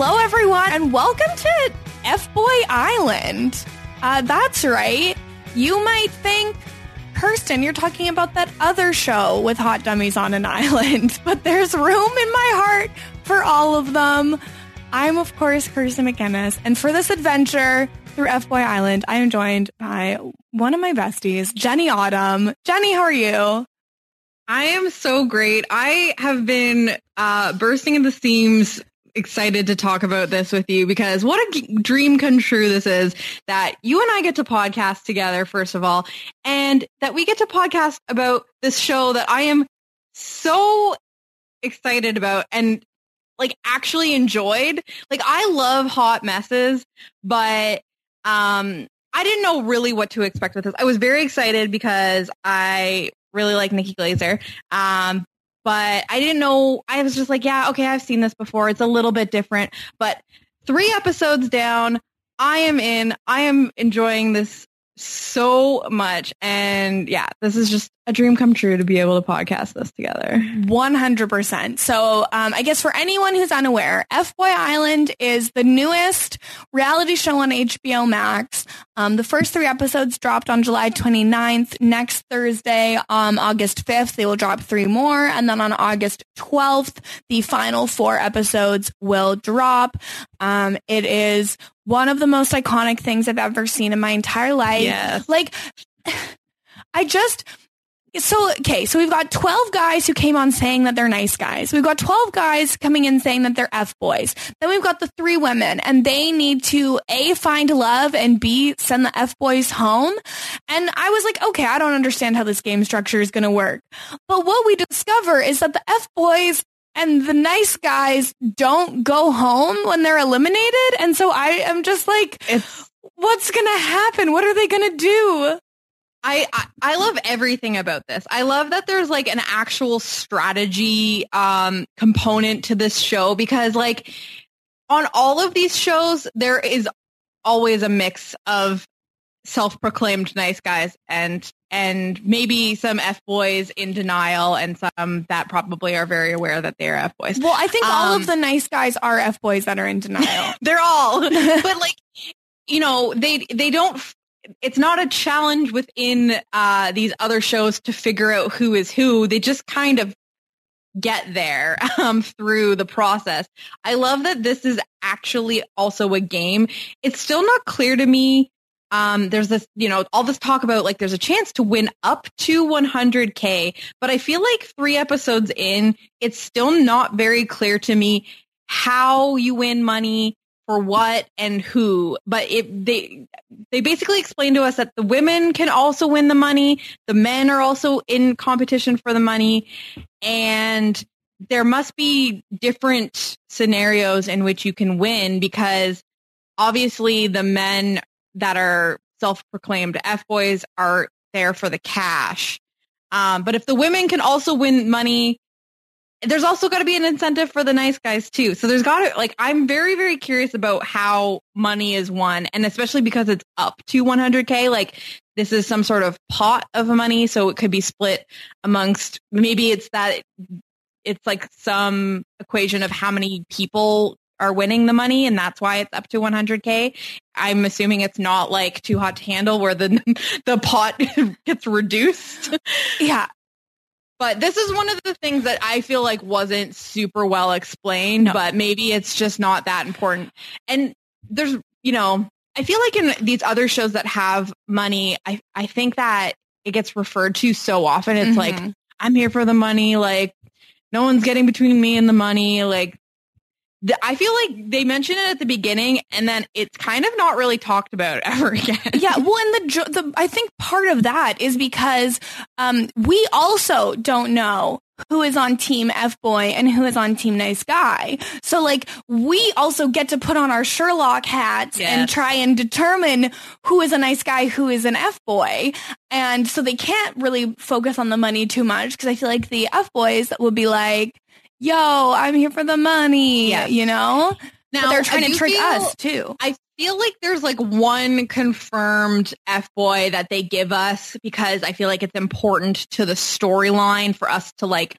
Hello, everyone, and welcome to F Boy Island. Uh, that's right. You might think, Kirsten, you're talking about that other show with hot dummies on an island, but there's room in my heart for all of them. I'm, of course, Kirsten McGinnis, and for this adventure through F Boy Island, I am joined by one of my besties, Jenny Autumn. Jenny, how are you? I am so great. I have been uh, bursting at the seams excited to talk about this with you because what a dream come true this is that you and I get to podcast together, first of all, and that we get to podcast about this show that I am so excited about and like actually enjoyed. Like I love hot messes, but um I didn't know really what to expect with this. I was very excited because I really like Nikki Glazer. Um, but I didn't know. I was just like, yeah, okay, I've seen this before. It's a little bit different, but three episodes down, I am in. I am enjoying this so much. And yeah, this is just a dream come true to be able to podcast this together. 100%. So, um, I guess for anyone who's unaware, F Boy Island is the newest reality show on HBO Max. Um, the first three episodes dropped on July 29th. Next Thursday, um, August 5th, they will drop three more. And then on August 12th, the final four episodes will drop. Um, it is one of the most iconic things I've ever seen in my entire life. Yes. Like, I just, so, okay, so we've got 12 guys who came on saying that they're nice guys. We've got 12 guys coming in saying that they're F boys. Then we've got the three women and they need to A, find love and B, send the F boys home. And I was like, okay, I don't understand how this game structure is going to work. But what we discover is that the F boys and the nice guys don't go home when they're eliminated. And so I am just like, It's what's going to happen? What are they going to do? I, I I love everything about this. I love that there's like an actual strategy um component to this show because like on all of these shows there is always a mix of self-proclaimed nice guys and and maybe some F boys in denial and some that probably are very aware that they are F boys. Well, I think all Um, of the nice guys are F boys that are in denial. They're all, but like, you know, they, they don't, it's not a challenge within, uh, these other shows to figure out who is who. They just kind of get there, um, through the process. I love that this is actually also a game. It's still not clear to me. Um, there's this, you know, all this talk about like there's a chance to win up to 100k, but I feel like three episodes in, it's still not very clear to me how you win money for what and who but it they they basically explain to us that the women can also win the money the men are also in competition for the money and there must be different scenarios in which you can win because obviously the men that are self-proclaimed f-boys are there for the cash. Um, but if the women can also win money there's also got to be an incentive for the nice guys too. So there's got to like I'm very very curious about how money is won and especially because it's up to 100k like this is some sort of pot of money so it could be split amongst maybe it's that it's like some equation of how many people are winning the money and that's why it's up to 100k. I'm assuming it's not like too hot to handle where the the pot gets reduced. yeah. But this is one of the things that I feel like wasn't super well explained, No. but maybe it's just not that important. And there's, you know, I feel like in these other shows that have money, I, I think that it gets referred to so often. It's like, Mhm. I'm here for the money. Like, no one's getting between me and the money. Like, I feel like they mention it at the beginning and then it's kind of not really talked about ever again. yeah, well, and the, the I think part of that is because um, we also don't know who is on team F boy and who is on team nice guy. So like we also get to put on our Sherlock hats and try and determine who is a nice guy, who is an F boy. And so they can't really focus on the money too much because I feel like the F boys would be like, yo, I'm here for the money, Yes. you know? Now, but they're trying to trick feel- us too. I feel like there's like one confirmed F boy that they give us because I feel like it's important to the storyline for us to like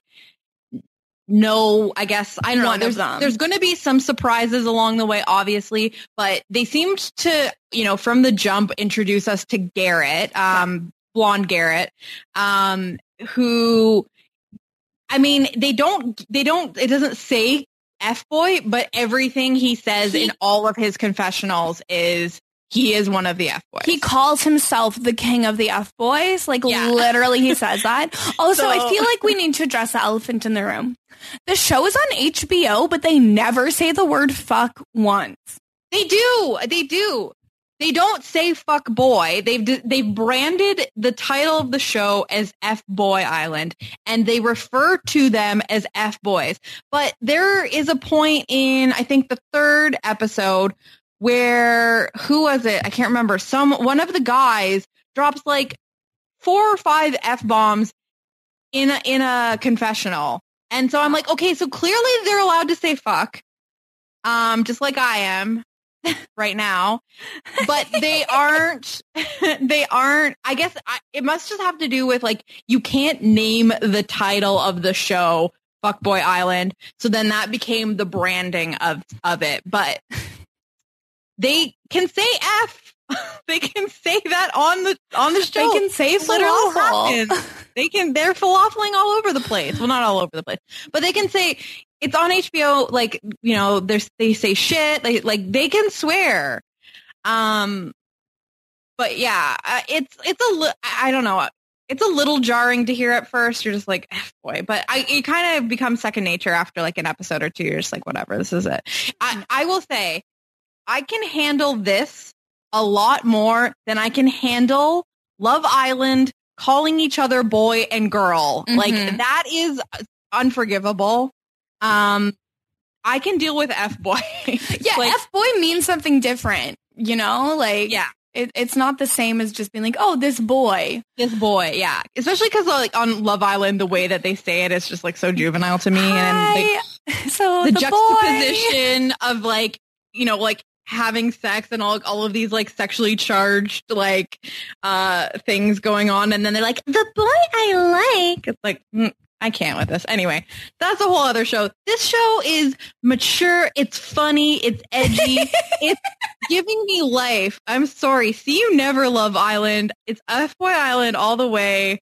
know, I guess, I don't know. One of There's, them. there's going to be some surprises along the way, obviously, but they seemed to, you know, from the jump introduce us to Garrett, um, blonde Garrett, um, who, I mean, they don't, they don't, it doesn't say F boy, but everything he says He- in all of his confessionals is he is one of the F boys. He calls himself the king of the F boys. Like Yeah. literally he says that. Also, I feel like we need to address the elephant in the room. The show is on HBO, but they never say the word fuck once. They do. They do. They don't say fuck boy. They've they've branded the title of the show as F Boy Island and they refer to them as F boys. But there is a point in I think the third episode where who was it? I can't remember. Some one of the guys drops like four or five F bombs in a, in a confessional. And so I'm like, okay, so clearly they're allowed to say fuck. Um, just like I am right now, but they aren't, they aren't, I guess I, it must just have to do with like, you can't name the title of the show Fuckboy Island. So then that became the branding of, of it, but they can say F. they can say that on the, on the show. They can say falafel. They can, they're falafeling all over the place. Well, not all over the place, but they can say, it's on HBO. Like, you know, there's, they say shit. They, like, they can swear. Um, but yeah, uh, it's, it's a, li- I don't know. It's a little jarring to hear at first. You're just like, F boy, but I, it kind of becomes second nature after like an episode or two. You're just like, whatever, this is it. I, I will say I can handle this a lot more than I can handle Love Island calling each other boy and girl. Like Mhm. that is unforgivable. Um, I can deal with F boy. Yeah, Like, F boy means something different, you know? Like yeah, it, it's not the same as just being like, oh, this boy. this boy. Yeah, especially because like on Love Island, the way that they say it is just like so juvenile to me, and like, so the, the, boy. juxtaposition of like you know like having sex and all all of these like sexually charged like uh things going on and then they're like the boy I like it's like mm, I can't with this anyway that's a whole other show this show is mature it's funny it's edgy it's giving me life I'm sorry see you never love Island it's F Boy Island all the way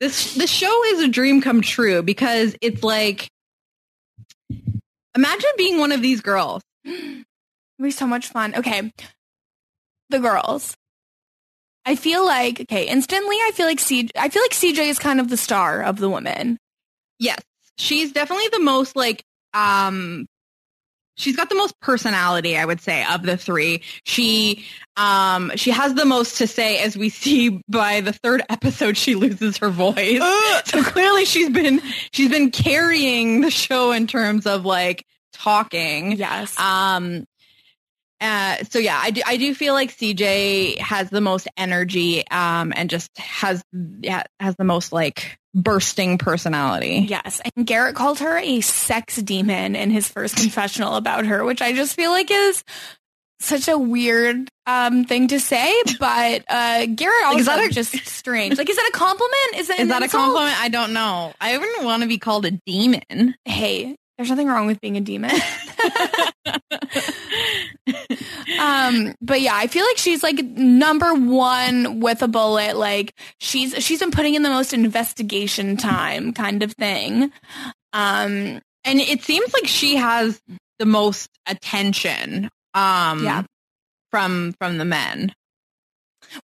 this the show is a dream come true because it's like Imagine being one of these girls. It'd be so much fun. Okay. The girls. I feel like okay, instantly I feel like CJ I feel like CJ is kind of the star of the women. Yes, she's definitely the most like um she's got the most personality, I would say, of the three. She um she has the most to say as we see by the third episode she loses her voice. so clearly she's been she's been carrying the show in terms of like talking. Yes. Um, uh, so yeah, I do, I do feel like CJ has the most energy, um, and just has, yeah, has the most like bursting personality. yes. And Garrett called her a sex demon in his first confessional about her, which I just feel like is such a weird um thing to say, but uh Garrett also is that a- just strange. Like is that a compliment? Is that Is that a compliment? I don't know. I wouldn't want to be called a demon. Hey, there's nothing wrong with being a demon. um but yeah, I feel like she's like number one with a bullet. Like she's she's been putting in the most investigation time, kind of thing. Um, and it seems like she has the most attention. Um, Yeah. from from the men.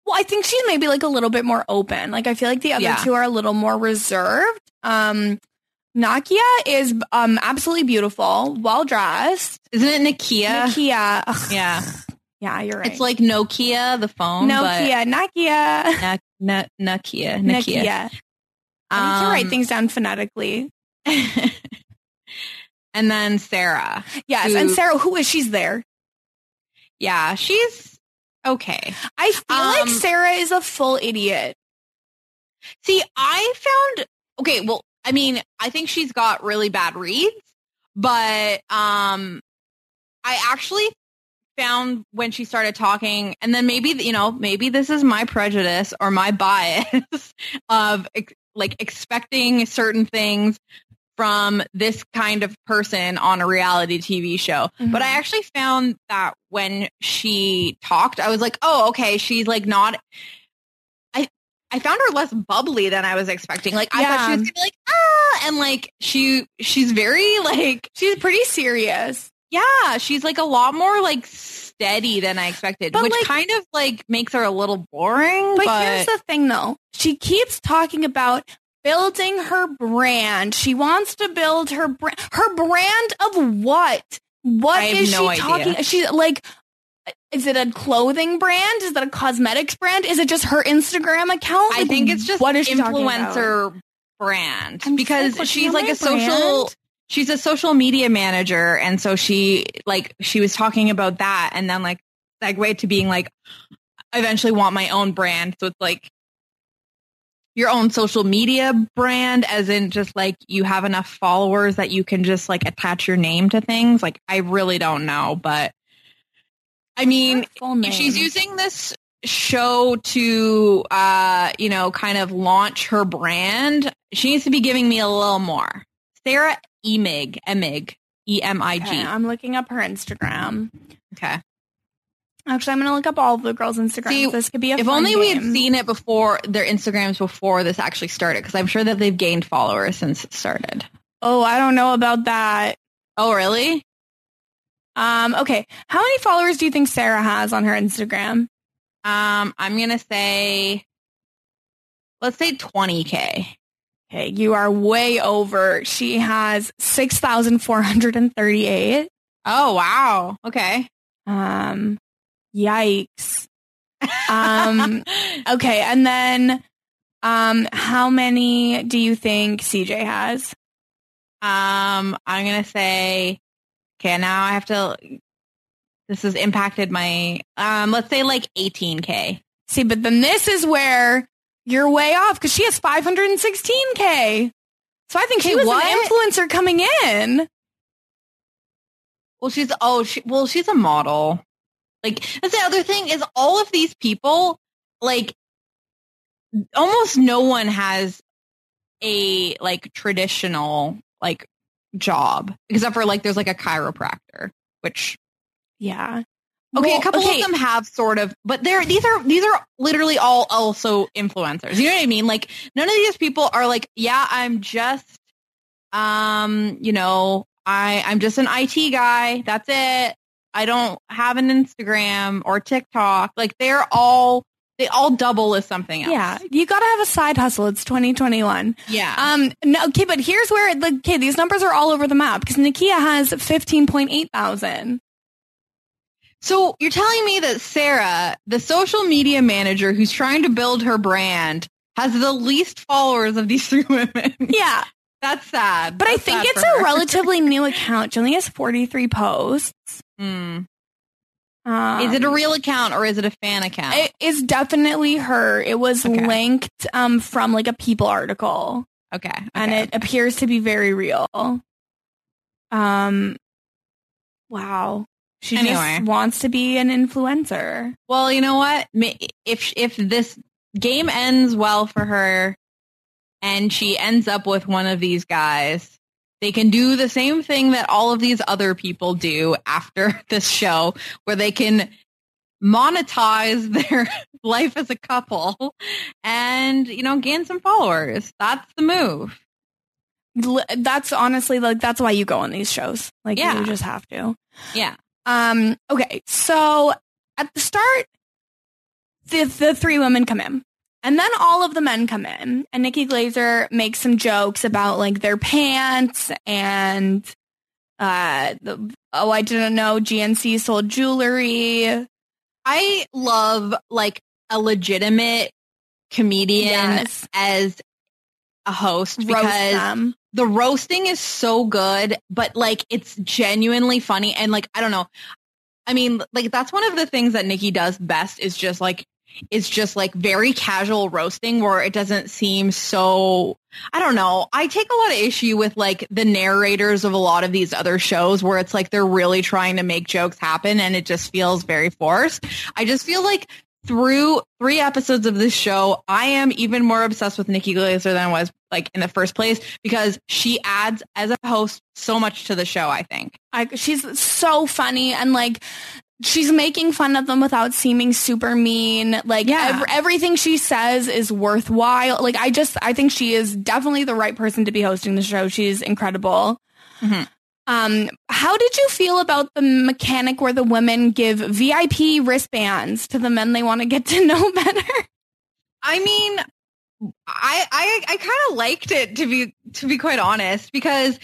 well, I think she's maybe like a little bit more open. Like I feel like the other Yeah. two are a little more reserved. Um, Nakia is um absolutely beautiful, well dressed. Isn't it Nokia? Nakia, ugh, Yeah, yeah, you're right. it's like Nokia, the phone. Nokia, Nakia, Na- Na- Nokia, Nokia. Nakia. I need to write Um, things down phonetically. and then Sarah. Yes, who- and Sarah, who is she's there? Yeah, she's okay. I feel like Um, Sarah is a full idiot. See, I found okay. Well, I mean, I think she's got really bad reads, but um, I actually found when she started talking, and then maybe you know, maybe this is my prejudice or my bias of like expecting certain things from this kind of person on a reality TV show. But I actually found that when she talked, I was like, oh, okay, she's like not. I found her less bubbly than I was expecting. Like I thought she was gonna be like ah, and like she she's very like she's pretty serious. yeah, she's like a lot more like steady than I expected, But, which like- kind of like makes her a little boring. But, But, here's the thing though. She keeps talking about building her brand. She wants to build her brand. Her brand of what? What is no she idea. talking? She like is it a clothing brand? Is that a cosmetics brand? Is it just her Instagram account? I Like, think it's just what is she talking about? influencer brand I'm because she's like a social she's a social media manager and so she like she was talking about that and then like segue to being like I eventually want my own brand so it's like your own social media brand as in just like you have enough followers that you can just like attach your name to things like I really don't know but I mean if she's using this show to uh you know kind of launch her brand. She needs to be giving me a little more. Sarah emig emig e-m-i-g Okay, I'm looking up her Instagram. okay. Actually, I'm going to look up all of the girls' Instagrams. See, this could be a if only we had seen it before their instagrams before this actually started because i'm sure that they've gained followers since it started. Oh, I don't know about that. oh really Um, okay. How many followers do you think Sarah has on her Instagram? um i'm gonna say let's say 20k Okay, you are way over. She has 6,438. oh wow okay Um, yikes. Um, okay. And then, um, how many do you think CJ has? Um, I'm gonna say, okay, now I have to. This has impacted my. Um, let's say like 18k. See, but then this is where you're way off because she has 516K. So I think she was what? an influencer coming in. Well, she's oh, she, well, she's a model. Like that's the other thing is all of these people, like, almost no one has a like traditional like job except for like there's like a chiropractor, which Yeah. Okay, Well, a couple okay. of them have sort of, but they're these are these are literally all also influencers. You know what I mean? Like none of these people are like, yeah, I'm just, um, you know, I I'm just an IT guy. That's it. I don't have an Instagram or TikTok. Like they're all they all double as something else. Yeah, you gotta have a side hustle. It's 2021. yeah. Um, no, okay, but here's where the okay, these numbers are all over the map because Nakia has 15.8 thousand. So you're telling me that Sarah, the social media manager who's trying to build her brand, has the least followers of these three women. Yeah, That's sad. but I think it's a relatively new account. She only has 43 posts. Hmm. Um, Is it a real account or is it a fan account? It is definitely her. It was Okay. linked um from like a People article, okay. and okay. it appears to be very real. Um, wow. She Anyway. just wants to be an influencer. well, you know what? If if this game ends well for her, and she ends up with one of these guys, they can do the same thing that all of these other people do after this show, where they can monetize their life as a couple and, you know, gain some followers. That's the move. That's honestly like that's why you go on these shows. Like Yeah. you just have to. Yeah. Um, okay, so at the start, the the three women come in. And then all of the men come in and Nikki Glazer makes some jokes about like their pants and uh the, oh I didn't know GNC sold jewelry. I love like a legitimate comedian Yes. as a host Roast because them. the roasting is so good, but like it's genuinely funny and like I don't know. I mean, like that's one of the things that Nikki does best is just like it's just like very casual roasting where it doesn't seem so I don't know. I take a lot of issue with like the narrators of a lot of these other shows where it's like they're really trying to make jokes happen and it just feels very forced. I just feel like through three episodes of this show, I am even more obsessed with Nikki Glazer than I was like in the first place because she adds as a host so much to the show, I think. I, she's so funny and like she's making fun of them without seeming super mean. Like Yeah. ev- everything she says is worthwhile. Like I just I think she is definitely the right person to be hosting the show. She's incredible. Mhm. Um, how did you feel about the mechanic where the women give VIP wristbands to the men they want to get to know better? I mean, I I I kind of liked it to be to be quite honest because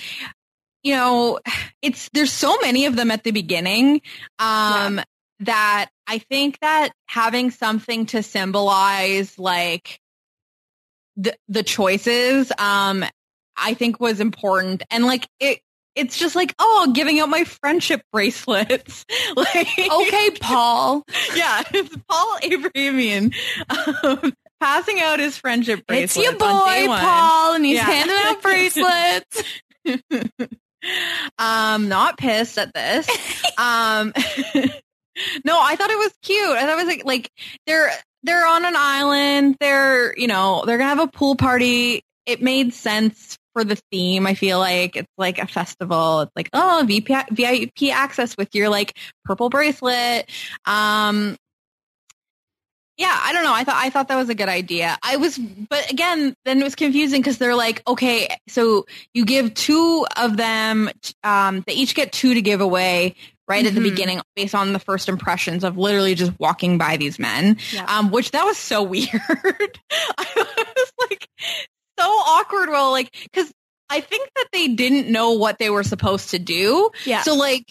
you know it's there's so many of them at the beginning um that I think that having something to symbolize like the the choices um I think was important and like it it's just like oh giving out my friendship bracelets like okay, Paul. yeah, it's Paul Abramian um, passing out his friendship bracelets It's your boy, on day one. Paul, and he's Yeah. handing out bracelets. Um, not pissed at this. um, no, I thought it was cute. I thought it was like like they're they're on an island. They're you know they're gonna have a pool party. It made sense for the theme. I feel like it's like a festival. It's like oh VIP VIP access with your like purple bracelet. Um, yeah, I don't know. I thought I thought that was a good idea. I was, but again, then it was confusing because they're like, okay, so you give two of them, um, they each get two to give away right at the Mhm. beginning based on the first impressions of literally just walking by these men, Yeah. um, which that was so weird. I was like so awkward. Well, like, cause I think that they didn't know what they were supposed to do. Yeah. So like,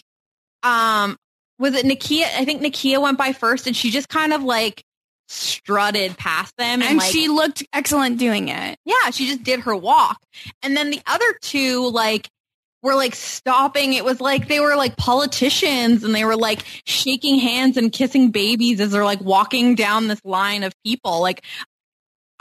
um, was it Nakia? I think Nakia went by first and she just kind of like strutted past them and, and like, she looked excellent doing it. yeah, she just did her walk. And then the other two, like, were like stopping. It was like they were like politicians and they were like shaking hands and kissing babies as they're like walking down this line of people. Like,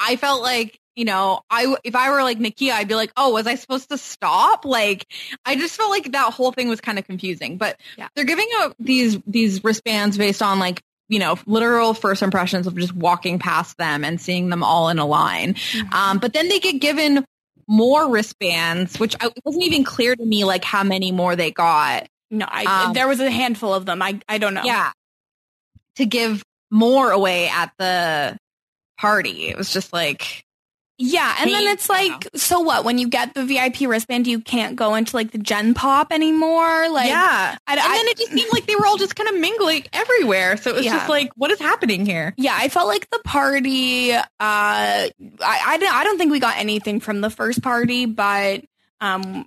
I felt like, you know, I, if I were like Nakia, I'd be like, oh, was I supposed to stop? Like, I just felt like that whole thing was kind of confusing, but Yeah. they're giving out these, these wristbands based on like, you know, literal first impressions of just walking past them and seeing them all in a line. Um, but then they get given more wristbands, which I, it wasn't even clear to me like how many more they got. No, I, Um, there was a handful of them. I I don't know. Yeah, to give more away at the party. It was just like, Yeah, and then it's like, so what? When you get the VIP wristband, you can't go into like the Gen Pop anymore. Like, yeah. I, And I- then it just seemed like they were all just kind of mingling everywhere. So it was Yeah. just like, what is happening here? yeah, I felt like the party. Uh, I I don't, I don't think we got anything from the first party, but um,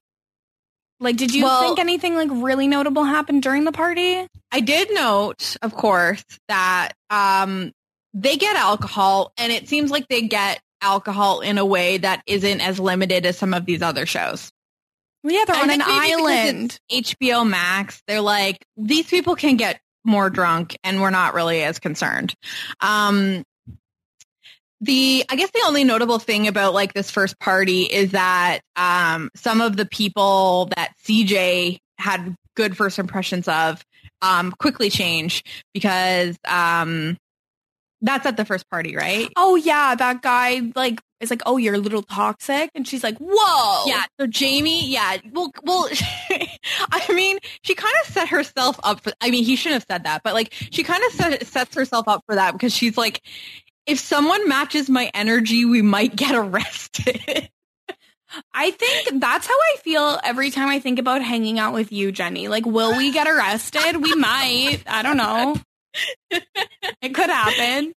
like, did you Well- think anything like really notable happened during the party? I did note, of course, that um, they get alcohol, and it seems like they get alcohol in a way that isn't as limited as some of these other shows. Well, yeah, they're I on an think maybe because island. HBO Max. They're like, these people can get more drunk and we're not really as concerned. Um, the, I guess the only notable thing about like this first party is that, um, some of the people that CJ had good first impressions of, um, quickly change because, um, that's at the first party, right? Oh yeah, that guy like is like, "Oh, you're a little toxic," and she's like, "Whoa, Yeah. So Jamie, yeah. Well, well, I mean, she kind of set herself up for, I mean, he shouldn't have said that, but like she kind of set, sets herself up for that because she's like, if someone matches my energy, we might get arrested. I think that's how I feel every time I think about hanging out with you, Jenny. Like, will we get arrested? we might. I don't know. It could happen.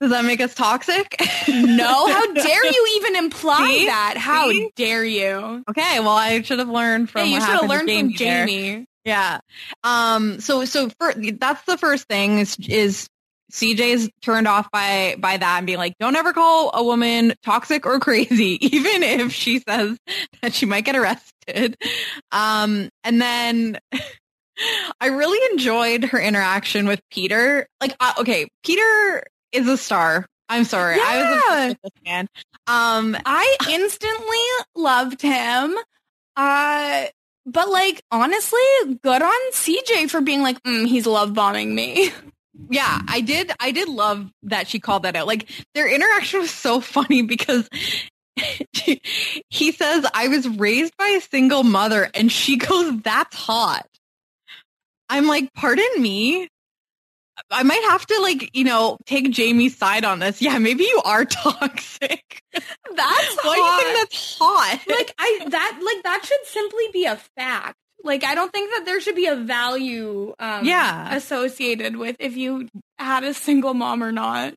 Does that make us toxic? No, how dare you even imply See? that? How See? dare you? Okay, well, I should have learned from Yeah, you should have learned from there. Jamie. Yeah. Um. So so for that's the first thing is is CJ's turned off by by that and being like, don't ever call a woman toxic or crazy, even if she says that she might get arrested. Um. And then. I really enjoyed her interaction with Peter. Like, uh, okay, Peter is a star. I'm sorry, I was Yeah. obsessed with this man. Um, I instantly loved him. Uh, but like, honestly, good on CJ for being like, mm, he's love bombing me. Yeah, I did. I did love that she called that out. Like their interaction was so funny because he says, "I was raised by a single mother," and she goes, "That's hot." I'm like, "Pardon me." I might have to like, you know, take Jamie's side on this. Yeah, maybe you are toxic. That's Why do you think that's hot? like I that like that should simply be a fact. Like I don't think that there should be a value um Yeah. associated with if you had a single mom or not.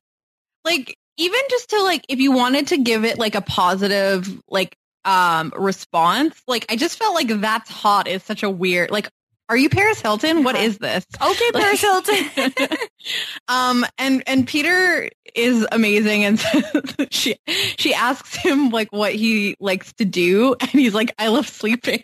like even just to like if you wanted to give it like a positive like um response like i just felt like that's hot is such a weird like are you paris hilton? What is this? Okay, Paris Hilton. um and and peter is amazing and she she asks him like what he likes to do and he's like i love sleeping.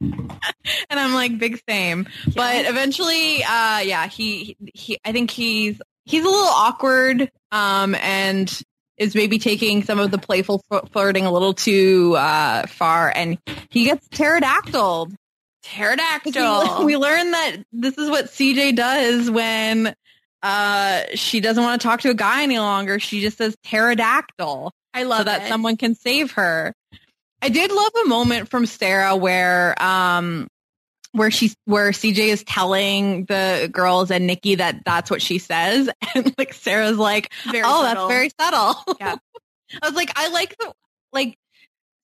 And i'm like big same. But eventually uh yeah he he i think he's he's a little awkward um and is maybe taking some of the playful f- flirting a little too uh far and he gets pterodactyled Pterodactyl. we, we learn that this is what CJ does when uh she doesn't want to talk to a guy any longer. She just says pterodactyl I love so that it. someone can save her. I did love a moment from Sarah where um where she's where CJ is telling the girls and Nikki that that's what she says and like Sarah's like Very oh, subtle. that's very subtle. Yeah. I was like, I like the like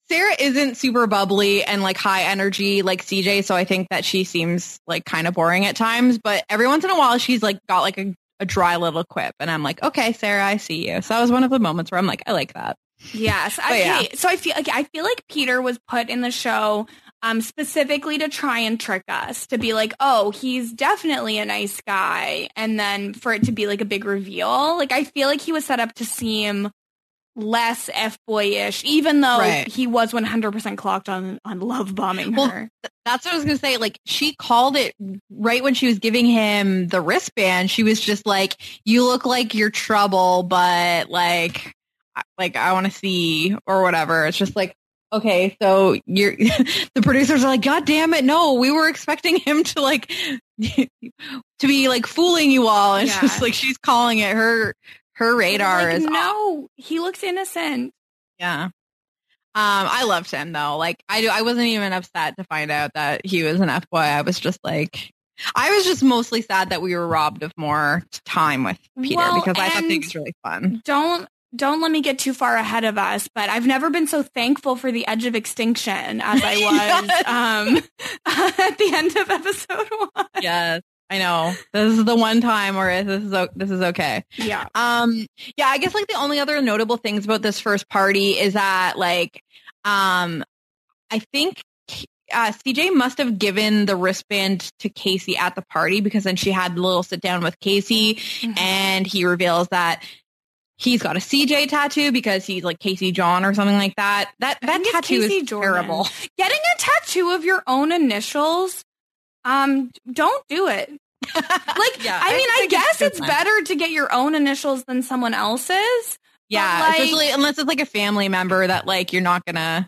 Sarah isn't super bubbly and like high energy like CJ, so I think that she seems like kind of boring at times. But every once in a while, she's like got like a, a dry little quip, and I'm like, okay, Sarah, I see you. So that was one of the moments where I'm like, I like that. Yes. But Okay. yeah. So I feel like I feel like Peter was put in the show um specifically to try and trick us to be like, oh, he's definitely a nice guy, and then for it to be like a big reveal. Like I feel like he was set up to seem less f boyish, even though Right. he was one hundred percent clocked on on love bombing Well, her. That's what I was gonna say. Like she called it right when she was giving him the wristband. She was just like, "You look like you're trouble, but like, like I want to see or whatever." It's just like, okay, so you're the producers are like, "God damn it, no! We were expecting him to like to be like fooling you all." And Yeah. just like she's calling it her her radar Like, is off. no, he looks innocent. Yeah. Um, I loved him though. Like I do, I wasn't even upset to find out that he was an F boy. I was just like, I was just mostly sad that we were robbed of more time with Peter Well, because I thought he was really fun. don't don't let me get too far ahead of us, but I've never been so thankful for the edge of extinction as I was Yes. um, at the end of episode one. yes, I know. This is the one time where this is this is okay. Yeah. Um, yeah, I guess like the only other notable things about this first party is that like, um, I think uh, CJ must have given the wristband to Casey at the party because then she had a little sit down with Casey and he reveals that he's got a CJ tattoo because he's like Casey John or something like that. That that tattoo is Jordan. terrible. Getting a tattoo of your own initials, um, don't do it. Like, Yeah, I mean, I guess it's better to get your own initials than someone else's. Yeah, like- especially unless it's like a family member that like you're not gonna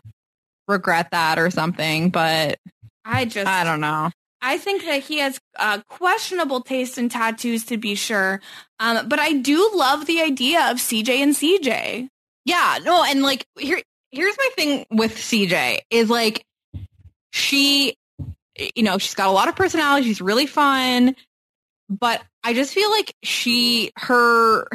regret that or something. But I just, I don't know. I think that he has uh, questionable taste in tattoos, to be sure. Um, but I do love the idea of CJ and CJ. Yeah, no, and like here here's my thing with CJ is like she you know, she's got a lot of personality, she's really fun, but I just feel like she her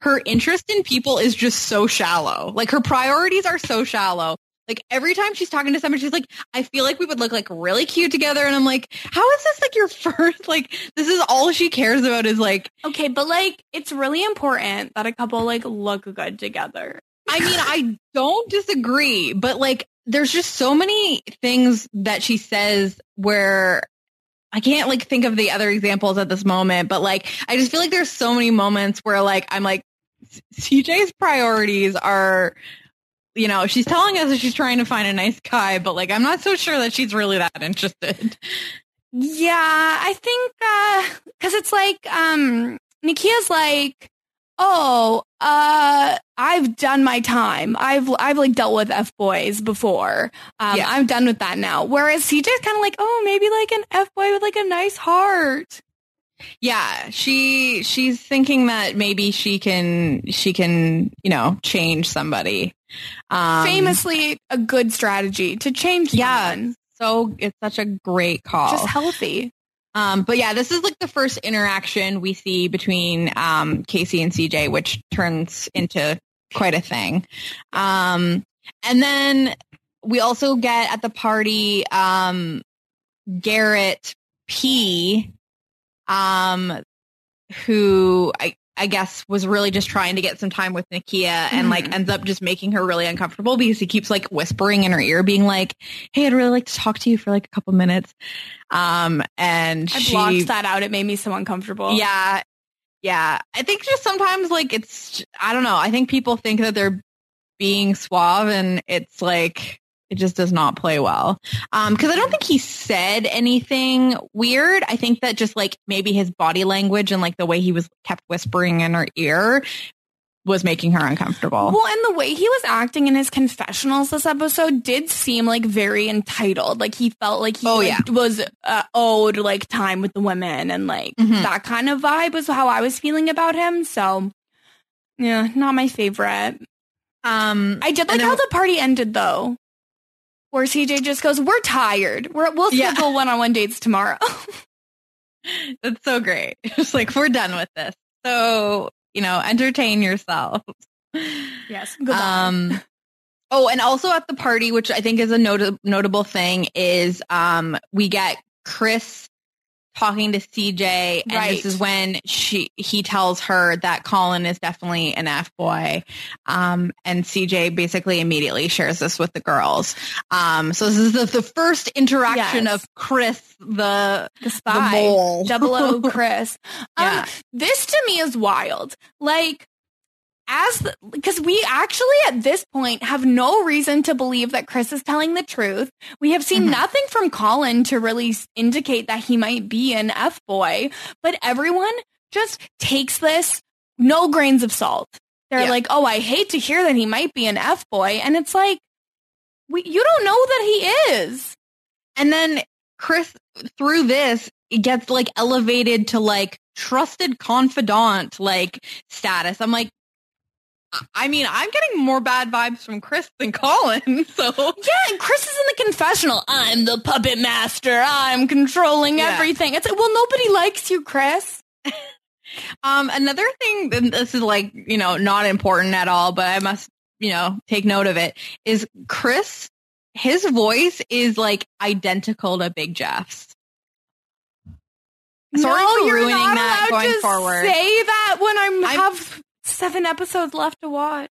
her interest in people is just so shallow. Like her priorities are so shallow. Like every time she's talking to someone, she's like, I feel like we would look like really cute together. And I'm like, how is this like your first, like, this is all she cares about is like, Okay, but like it's really important that a couple like look good together. I mean, I don't disagree, but like, there's just so many things that she says where I can't like think of the other examples at this moment, but like, I just feel like there's so many moments where like, I'm like, CJ's priorities are, you know, she's telling us that she's trying to find a nice guy, but like, I'm not so sure that she's really that interested. Yeah, I think uh cuz it's like um Nakia's like, "Oh, uh I've done my time. I've I've like dealt with F boys before. Um Yeah. I'm done with that now." Whereas CJ's kind of like, "Oh, maybe like an F boy with like a nice heart." Yeah, she she's thinking that maybe she can she can you know change somebody. Um, Famously a good strategy to change Yeah. someone. So it's such a great call. Just healthy. Um, but yeah, this is like the first interaction we see between um, Casey and CJ, which turns into quite a thing. Um, and then we also get at the party um, Garrett P, um, who I, I guess was really just trying to get some time with Nakia and like Mhm. ends up just making her really uncomfortable because he keeps like whispering in her ear, being like, "Hey, I'd really like to talk to you for like a couple minutes." Um, and I she, blocked that out. It made me so uncomfortable. yeah, yeah. I think just sometimes like it's, I don't know. I think people think that they're being suave, and it's like it just does not play well. Um, because I don't think he said anything weird. I think that just like maybe his body language and like the way he was kept whispering in her ear was making her uncomfortable. Well, and the way he was acting in his confessionals this episode did seem like very entitled. Like he felt like he Oh, like, yeah. was uh, owed like time with the women and like Mhm. that kind of vibe was how I was feeling about him. So, yeah, not my favorite. Um, I did like how the party ended though, where CJ just goes, "We're tired. We're, we'll Yeah. schedule one-on-one dates tomorrow." That's so great. It's like we're done with this. So, you know, entertain yourself. yes. Goodbye. Um Oh, and also at the party, which I think is a nota- notable thing, is um we get Chris talking to CJ, and Right. this is when she he tells her that Colin is definitely an F boy, um, and CJ basically immediately shares this with the girls. Um, so this is the, the first interaction Yes. of Chris, the the spy. the mole. Double O Chris. Yeah. Um, this to me is wild. Like, as because we actually at this point have no reason to believe that Chris is telling the truth. We have seen Mhm. nothing from Colin to really indicate that he might be an F boy, but everyone just takes this no grains of salt. They're Yeah. like, "Oh, I hate to hear that he might be an F boy," and it's like, we you don't know that he is. And then Chris, through this, it gets like elevated to like trusted confidant like status. I'm like, I mean, I'm getting more bad vibes from Chris than Colin. So Yeah, and Chris is in the confessional. I'm the puppet master. I'm controlling Yeah. everything. It's like, well, nobody likes you, Chris. Um, another thing, and this is like, you know, not important at all, but I must, you know, take note of it, is Chris, his voice is like identical to Big Jeff's. Sorry no, for you're ruining not that going to forward. Say that when I'm, I'm- have seven episodes left to watch.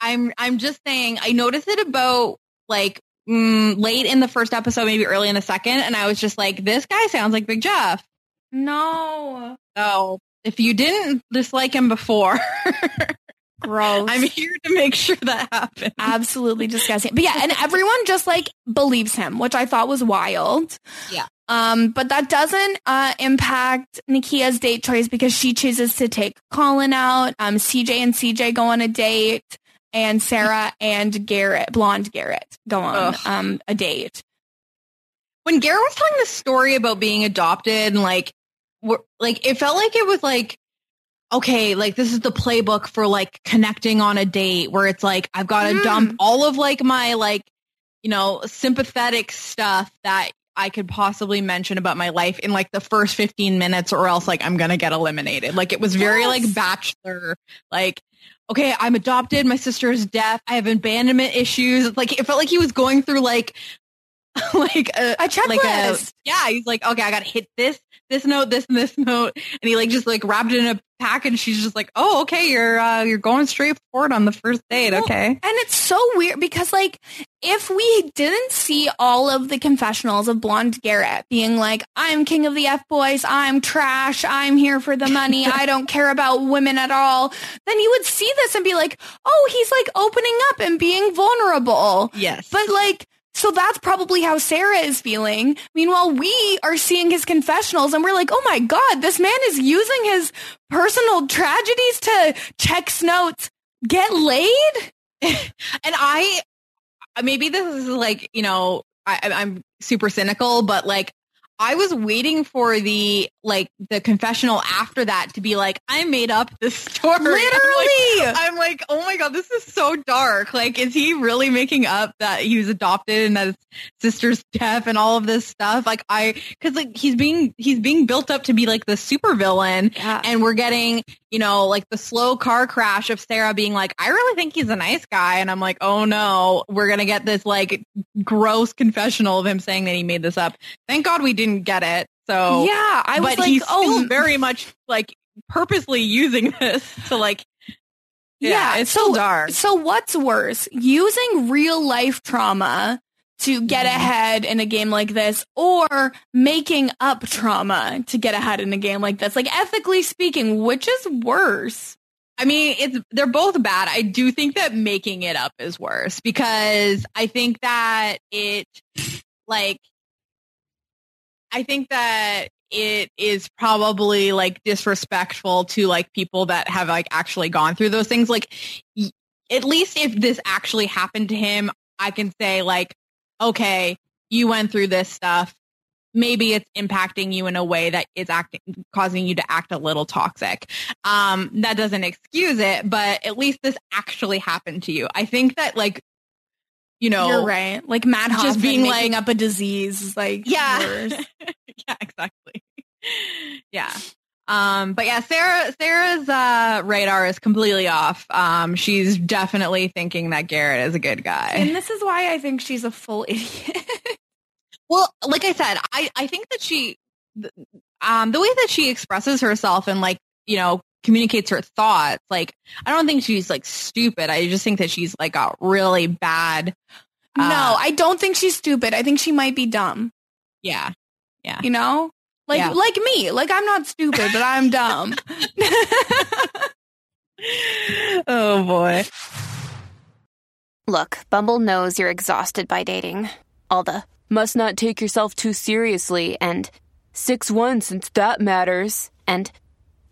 I'm, I'm just saying, I noticed it about like mm, late in the first episode, maybe early in the second, and I was just like, this guy sounds like Big Jeff. No, So if you didn't dislike him before, gross. I'm here to make sure that happens. absolutely disgusting. But yeah, and everyone just like believes him, which I thought was wild. Yeah. Um, but that doesn't uh, impact Nakia's date choice because she chooses to take Colin out. Um, CJ and CJ go on a date, and Sarah and Garrett, blonde Garrett, go on um a date. when Garrett was telling the story about being adopted and like, we're, like it felt like it was like okay, like this is the playbook for like connecting on a date where it's like I've got to Mm. dump all of like my like you know sympathetic stuff that I could possibly mention about my life in like the first 15 minutes or else like I'm going to get eliminated. Like it was very Yes. like bachelor like okay, I'm adopted, my sister is deaf, I have abandonment issues. Like it felt like he was going through like like a, A checklist. like a yeah, he's like, okay, I got to hit this, this note, this, and this note, and he like just like wrapped it in a pack, and she's just like, oh, okay, you're uh, you're going straight forward on the first date, Well, okay. And it's so weird because, like, if we didn't see all of the confessionals of Blonde Garrett being like, I'm king of the F boys, I'm trash, I'm here for the money, I don't care about women at all, then you would see this and be like, oh, he's like opening up and being vulnerable. Yes, But like, so that's probably how Sarah is feeling. Meanwhile, we are seeing his confessionals and we're like, oh my God, this man is using his personal tragedies to check notes, get laid. and I maybe this is like you know I, I'm super cynical, but like I was waiting for the like the confessional after that to be like I made up this story. I'm like- Literally. I'm like, oh my god, this is so dark. Like, is he really making up that he was adopted and that his sister's deaf and all of this stuff? Like, I because like he's being he's being built up to be like the supervillain, Yeah. and we're getting you know like the slow car crash of Sarah being like, I really think he's a nice guy, and I'm like, oh no, we're gonna get this like gross confessional of him saying that he made this up. Thank God we didn't get it. So yeah, I was like, oh, still very much like purposely using this to like yeah, Yeah, it's so- still dark. So what's worse, using real life trauma to get Mhm. ahead in a game like this or making up trauma to get ahead in a game like this? Like ethically speaking, which is worse? I mean, it's they're both bad. I do think that making it up is worse because I think that it like I think that it is probably like disrespectful to like people that have like actually gone through those things. Like at least if this actually happened to him, I can say like, okay, you went through this stuff. Maybe it's impacting you in a way that is acting, causing you to act a little toxic. Um, that doesn't excuse it, but at least this actually happened to you. I think that like, you know, You're right. Like Matt Just being making like- up a disease is like Yeah. yeah, exactly. yeah. Um, but yeah, Sarah, Sarah's, uh, radar is completely off. Um, she's definitely thinking that Garrett is a good guy. And this is why I think she's a full idiot. Well, like I said, I, I think that she, um, the way that she expresses herself and like, you know, communicates her thoughts, like, I don't think she's like stupid. I just think that she's like got really bad. uh, no, I don't think she's stupid. I think she might be dumb. Yeah. Yeah. You know? Like Yeah. like me. Like I'm not stupid, but I'm dumb. oh boy. Look, Bumble knows you're exhausted by dating. All the must not take yourself too seriously and 6 1 since that matters. And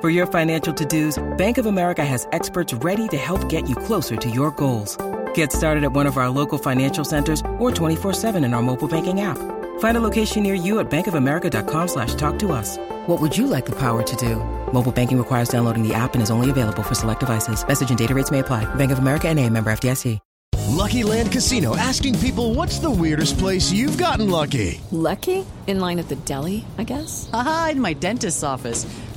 For your financial to-dos, Bank of America has experts ready to help get you closer to your goals. Get started at one of our local financial centers or 24-7 in our mobile banking app. Find a location near you at bankofamerica.com slash talk to us. What would you like the power to do? Mobile banking requires downloading the app and is only available for select devices. Message and data rates may apply. Bank of America and a member FDIC. Lucky Land Casino asking people what's the weirdest place you've gotten lucky? Lucky? In line at the deli, I guess? Aha, in my dentist's office.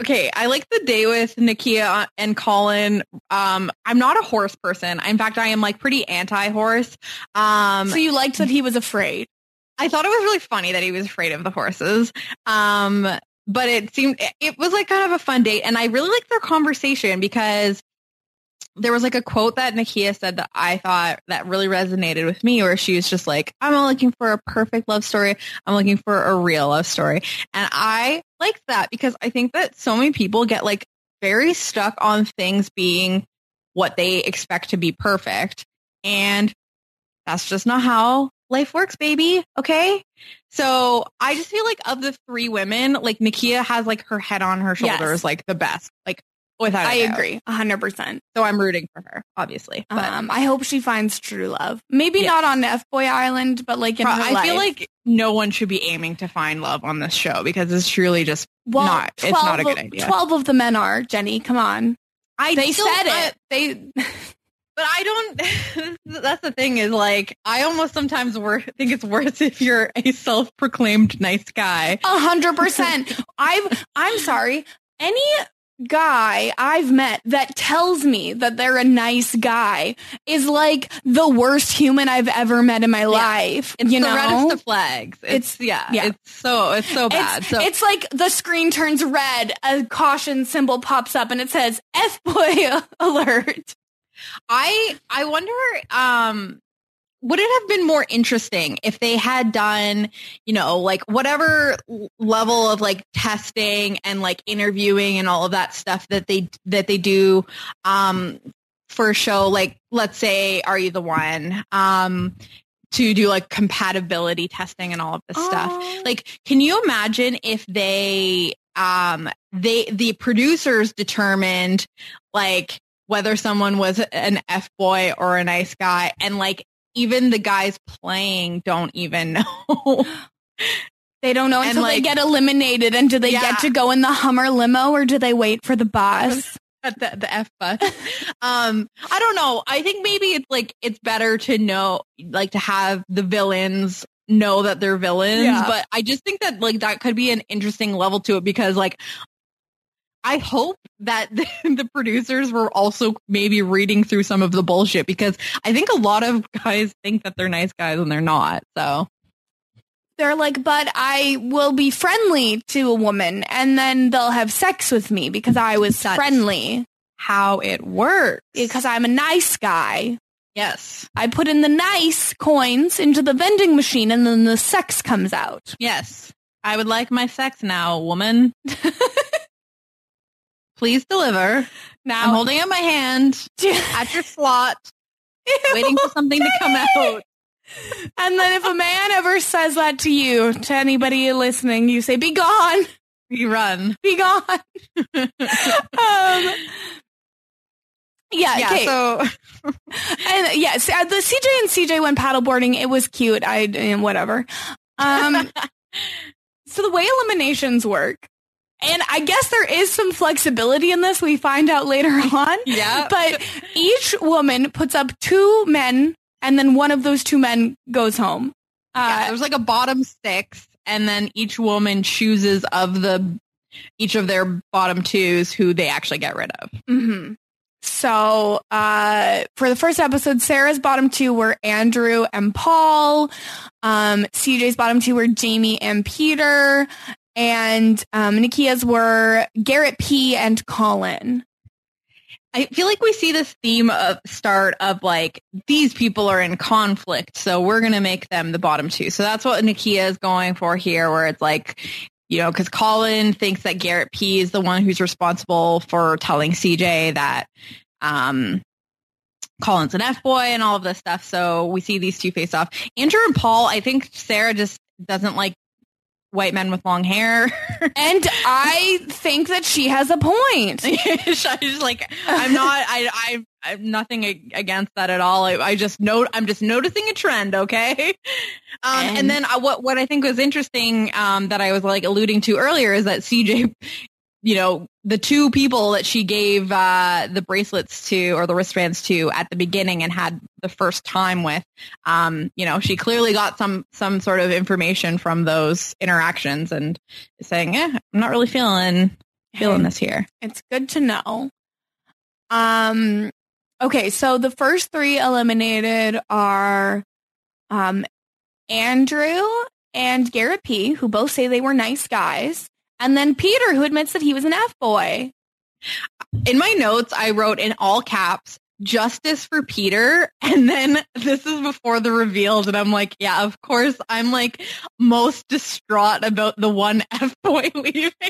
Okay, I like the day with Nakia and Colin. Um, I'm not a horse person. In fact, I am like pretty anti-horse. Um, so you liked that he was afraid. I thought it was really funny that he was afraid of the horses. Um, but it seemed it was like kind of a fun date, and I really liked their conversation because there was like a quote that Nakia said that I thought that really resonated with me, where she was just like, "I'm not looking for a perfect love story. I'm looking for a real love story," and I liked that because I think that so many people get like very stuck on things being what they expect to be perfect, and that's just not how life works, baby. Okay. So I just feel like of the three women, like Nakia has like her head on her shoulders, Yes. like the best, like without. a I doubt. agree, hundred percent. So I'm rooting for her, obviously. But Um, I hope she finds true love. Maybe Yes. not on F Boy Island, but like in Pro- I feel like no one should be aiming to find love on this show because it's truly just well, not. It's not a good idea. Twelve of the men are Jenny. Come on, I they said it. They but I don't. that's the thing is like I almost sometimes wor- think it's worse if you're a self-proclaimed nice guy. A hundred percent. I'm. I'm sorry. Any guy I've met that tells me that they're a nice guy is like the worst human I've ever met in my life. It's you the know, reddest of flags. It's, yeah, yeah. It's so it's so bad. It's, so it's like the screen turns red, a caution symbol pops up, and it says "F boy alert." I I wonder um would it have been more interesting if they had done, you know, like whatever level of like testing and like interviewing and all of that stuff that they that they do um for a show? Like let's say are you the one? Um to do like compatibility testing and all of this stuff. Like can you imagine if they um they the producers determined like whether someone was an F boy or a nice guy and like even the guys playing don't even know. They don't know until they get eliminated, and do they Yeah. get to go in the Hummer limo, or do they wait for the bus? at the, the F bus. um, I don't know. I think maybe it's like it's better to know, like to have the villains know that they're villains. Yeah. But I just think that like that could be an interesting level to it because like I hope that the, the producers were also maybe reading through some of the bullshit because I think a lot of guys think that they're nice guys and they're not. So They're like, but I will be friendly to a woman, and then they'll have sex with me because I was That's- friendly how it works. because I'm a nice guy. yes. I put in the nice coins into the vending machine, and then the sex comes out. Yes. I would like my sex now, woman. Please deliver. Now, I'm holding out my hand at your slot, waiting for something to come out. And then if a man ever says that to you, to anybody listening, you say, "Be gone, Be run. be gone." um, yeah, Yeah, okay. so and yes, uh, the CJ and CJ went paddleboarding. It was cute. I and whatever. Um, so the way eliminations work, and I guess there is some flexibility in this. We find out later on. Yeah. but each woman puts up two men, and then one of those two men goes home. yeah, Uh, there's like a bottom six, and then each woman chooses of the each of their bottom twos who they actually get rid of. hmm So, uh, for the first episode, Sarah's bottom two were Andrew and Paul. Um, CJ's bottom two were Jamie and Peter. And um, Nakia's were Garrett P. and Colin. I feel like we see this theme of start of like these people are in conflict, so we're gonna make them the bottom two. So that's what Nakia is going for here, where it's like, you know, because Colin thinks that Garrett P is the one who's responsible for telling CJ that um Colin's an F boy and all of this stuff. So we see these two face off. Andrew and Paul, I think Sarah just doesn't like white men with long hair. And I think that she has a point. She's like I'm not. I I I'm nothing against that at all. I, I just note. I'm just noticing a trend. Okay. Um, and, And- then uh, what what I think was interesting um, that I was like alluding to earlier is that CJ, you know, the two people that she gave uh, the bracelets to or the wristbands to at the beginning and had the first time with, um, you know, she clearly got some some sort of information from those interactions and saying, "Yeah, I'm not really feeling feeling this here." It's good to know. Um, okay, so the first three eliminated are um, Andrew and Garrett P, who both say they were nice guys, and then Peter, who admits that he was an F boy. In my notes, I wrote in all caps, justice for Peter. And then this is before the reveals. And I'm like, yeah, of course. I'm like most distraught about the one F boy leaving.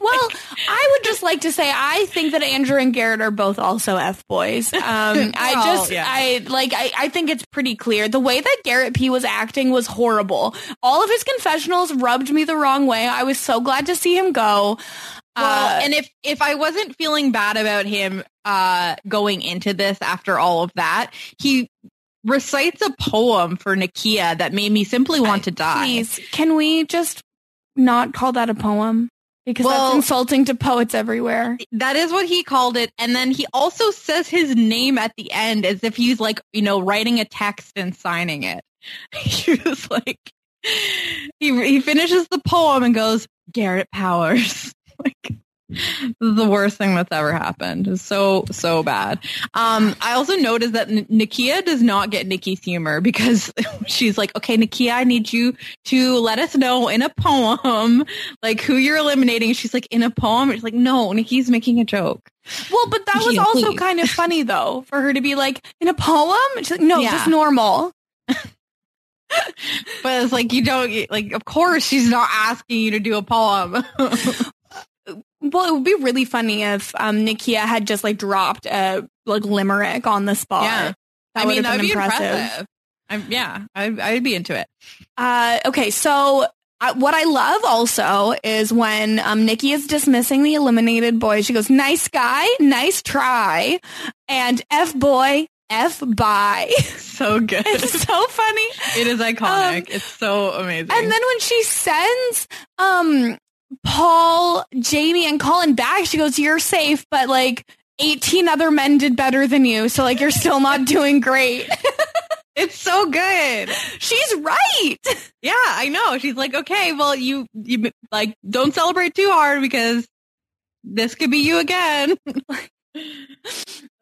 well, I would just like to say, I think that Andrew and Garrett are both also F boys. Um, I Well, just, yeah. I like, I, I think it's pretty clear. The way that Garrett P was acting was horrible. All of his confessionals rubbed me the wrong way. I was so glad to see him go. Well, Uh, and if if I wasn't feeling bad about him uh going into this after all of that, he recites a poem for Nakia that made me simply want to die. Please, can we just not call that a poem? Because Well- that's insulting to poets everywhere. That is what he called it. And then he also says his name at the end as if he's like, you know, writing a text and signing it. He was like, he, he finishes the poem and goes, Garrett Powers. like, the worst thing that's ever happened. It's so, so bad. Um, I also noticed that N- Nakia does not get Nikki's humor because she's like, okay, Nakia, I need you to let us know in a poem, like who you're eliminating. She's like, in a poem? She's like, no, Nikki's making a joke. Well, but that was also please. kind of funny though, for her to be like, in a poem? She's like, no, Yeah. just normal. But it's like, you don't, like, of course she's not asking you to do a poem. Well, it would be really funny if um, Nakia had just like dropped a like limerick on the spot. Yeah. That I would mean, that'd been be impressive. impressive. I'm, yeah, I, I'd be into it. Uh, okay, so uh, what I love also is when um, Nikki is dismissing the eliminated boy. She goes, "Nice guy, nice try," and F boy, F bye. So good. it's so funny. It is iconic. Um, it's so amazing. And then when she sends um Paul, Jamie, and Colin back, she goes, "You're safe, but like." 18 other men did better than you, so like you're still not doing great. it's so good. She's right. Yeah, I know. She's like, okay, well, you, you like, don't celebrate too hard because this could be you again.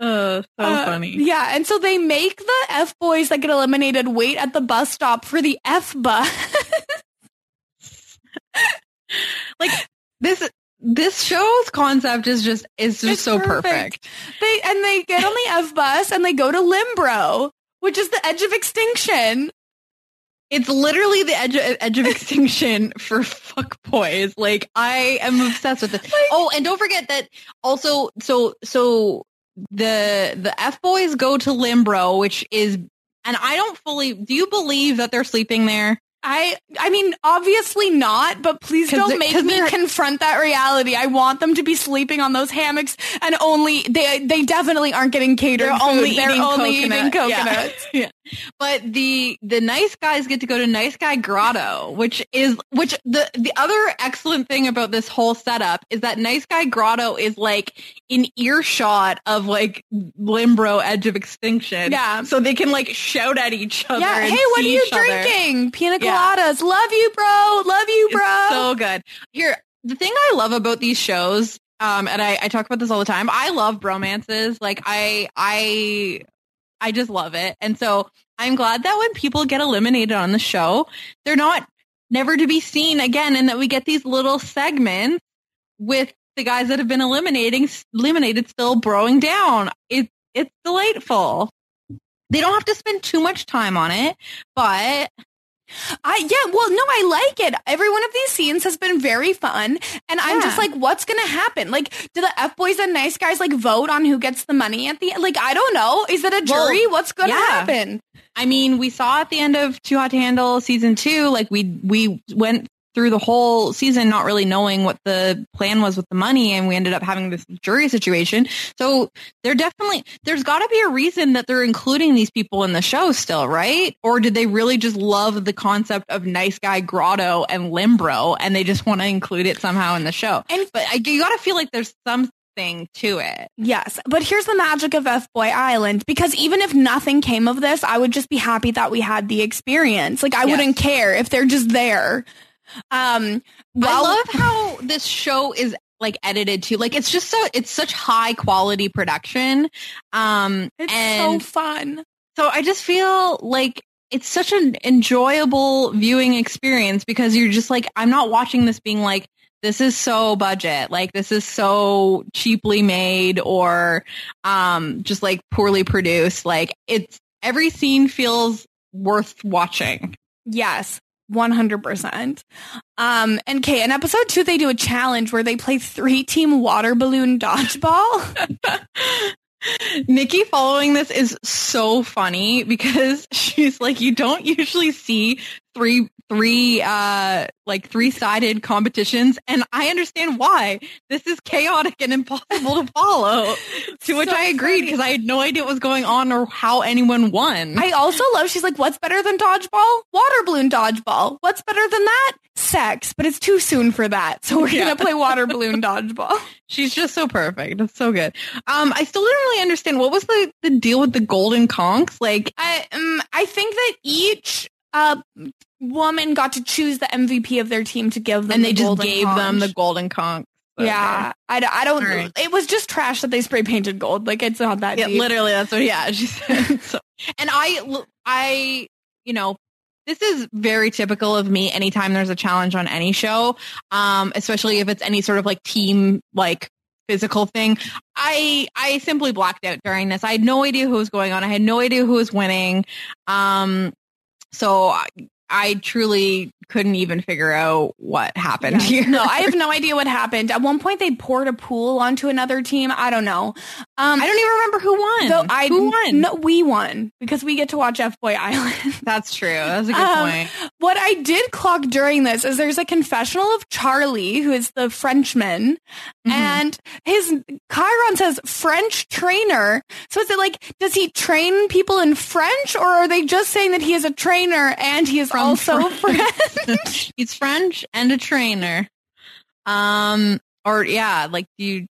uh, so Uh, funny. Yeah, and so they make the F boys that get eliminated wait at the bus stop for the F bus. Like this, this show's concept is just, is just so perfect. perfect. they and they get on the F bus and they go to Limbro, which is the edge of extinction. It's literally the edge of, edge of extinction for fuck boys. Like I am obsessed with this. oh, and don't forget that also. So so the the F boys go to Limbro, which is, and I don't fully. Do you believe that they're sleeping there? I I mean obviously not, but please don't make me confront that reality. I want them to be sleeping on those hammocks and only they they definitely aren't getting catered They're food. only They're eating only coconut. eating Yeah. coconuts. Yeah. But the the nice guys get to go to Nice Guy Grotto, which is which the the other excellent thing about this whole setup is that Nice Guy Grotto is like in earshot of like Limbro Edge of Extinction. Yeah. So they can like shout at each other. Yeah, hey, what are you each other. drinking? Pina Yeah. coladas. Love you, bro. Love you, bro. It's so good. Here, the thing I love about these shows, um, and I, I talk about this all the time. I love bromances. Like I, I, I just love it. And so I'm glad that when people get eliminated on the show, they're not never to be seen again, and that we get these little segments with the guys that have been eliminating, eliminated, still broing down. It, it's delightful. They don't have to spend too much time on it, but I yeah, well, no, I like it. Every one of these scenes has been very fun, and I'm just like, what's gonna happen? Like, do the F boys and nice guys like vote on who gets the money at the end? Like, I don't know. Is it a Well, jury? what's gonna yeah. happen? I mean, we saw at the end of Too Hot to Handle season two, like we we went through the whole season not really knowing what the plan was with the money, and we ended up having this jury situation. So there definitely there's got to be a reason that they're including these people in the show still, right? Or did they really just love the concept of Nice Guy Grotto and Limbro, and they just want to include it somehow in the show? And- but I, you got to feel like there's something to it. Yes, but here's the magic of F Boy Island because even if nothing came of this, I would just be happy that we had the experience. Like, I Yes. wouldn't care if they're just there. Um, well, I love how this show is like edited too. Like it's just so it's such high quality production. Um it's and so fun. so I just feel like it's such an enjoyable viewing experience because you're just like, I'm not watching this being like, this is so budget, like this is so cheaply made or um, just like poorly produced. Like it's every scene feels worth watching. Yes. 100%. Um, and Kay, in episode two, they do a challenge where they play three team water balloon dodgeball. Nikki following this is so funny because she's like, you don't usually see three three uh like three-sided competitions and I understand why. This is chaotic and impossible to follow. to which So I agreed because I had no idea what was going on or how anyone won. I also love, she's like, what's better than dodgeball? Water balloon dodgeball. What's better than that? Sex. But it's too soon for that. So we're Yeah. going to play water balloon dodgeball. She's just so perfect. It's so good. Um I still didn't really understand what was the the deal with the golden conchs? Like I, um, I think that each uh, woman got to choose the MVP of their team to give them and they the just gave them the golden conchs. Yeah, I don't. All right. It was just trash that they spray painted gold. Like it's not that Yeah, deep. literally, that's what. Yeah, she said. So, and I, I, you know, this is very typical of me. Anytime there's a challenge on any show, um, especially if it's any sort of like team like physical thing, I, I simply blacked out during this. I had no idea who was going on. I had no idea who was winning. Um, so I, truly couldn't even figure out what happened Yeah. here. No, I have no idea what happened. At one point, they poured a pool onto another team. I don't know. Um, I don't even remember who won. Though I who won? No, we won because we get to watch F Boy Island. That's true. That's a good Um, point. What I did clock during this is there's a confessional of Charlie, who is the Frenchman, Mm-hmm. and his Chiron says French trainer. So is it like, does he train people in French, or are they just saying that he is a trainer and he is From also Fran- French? He's French and a trainer. Um, or yeah, like you.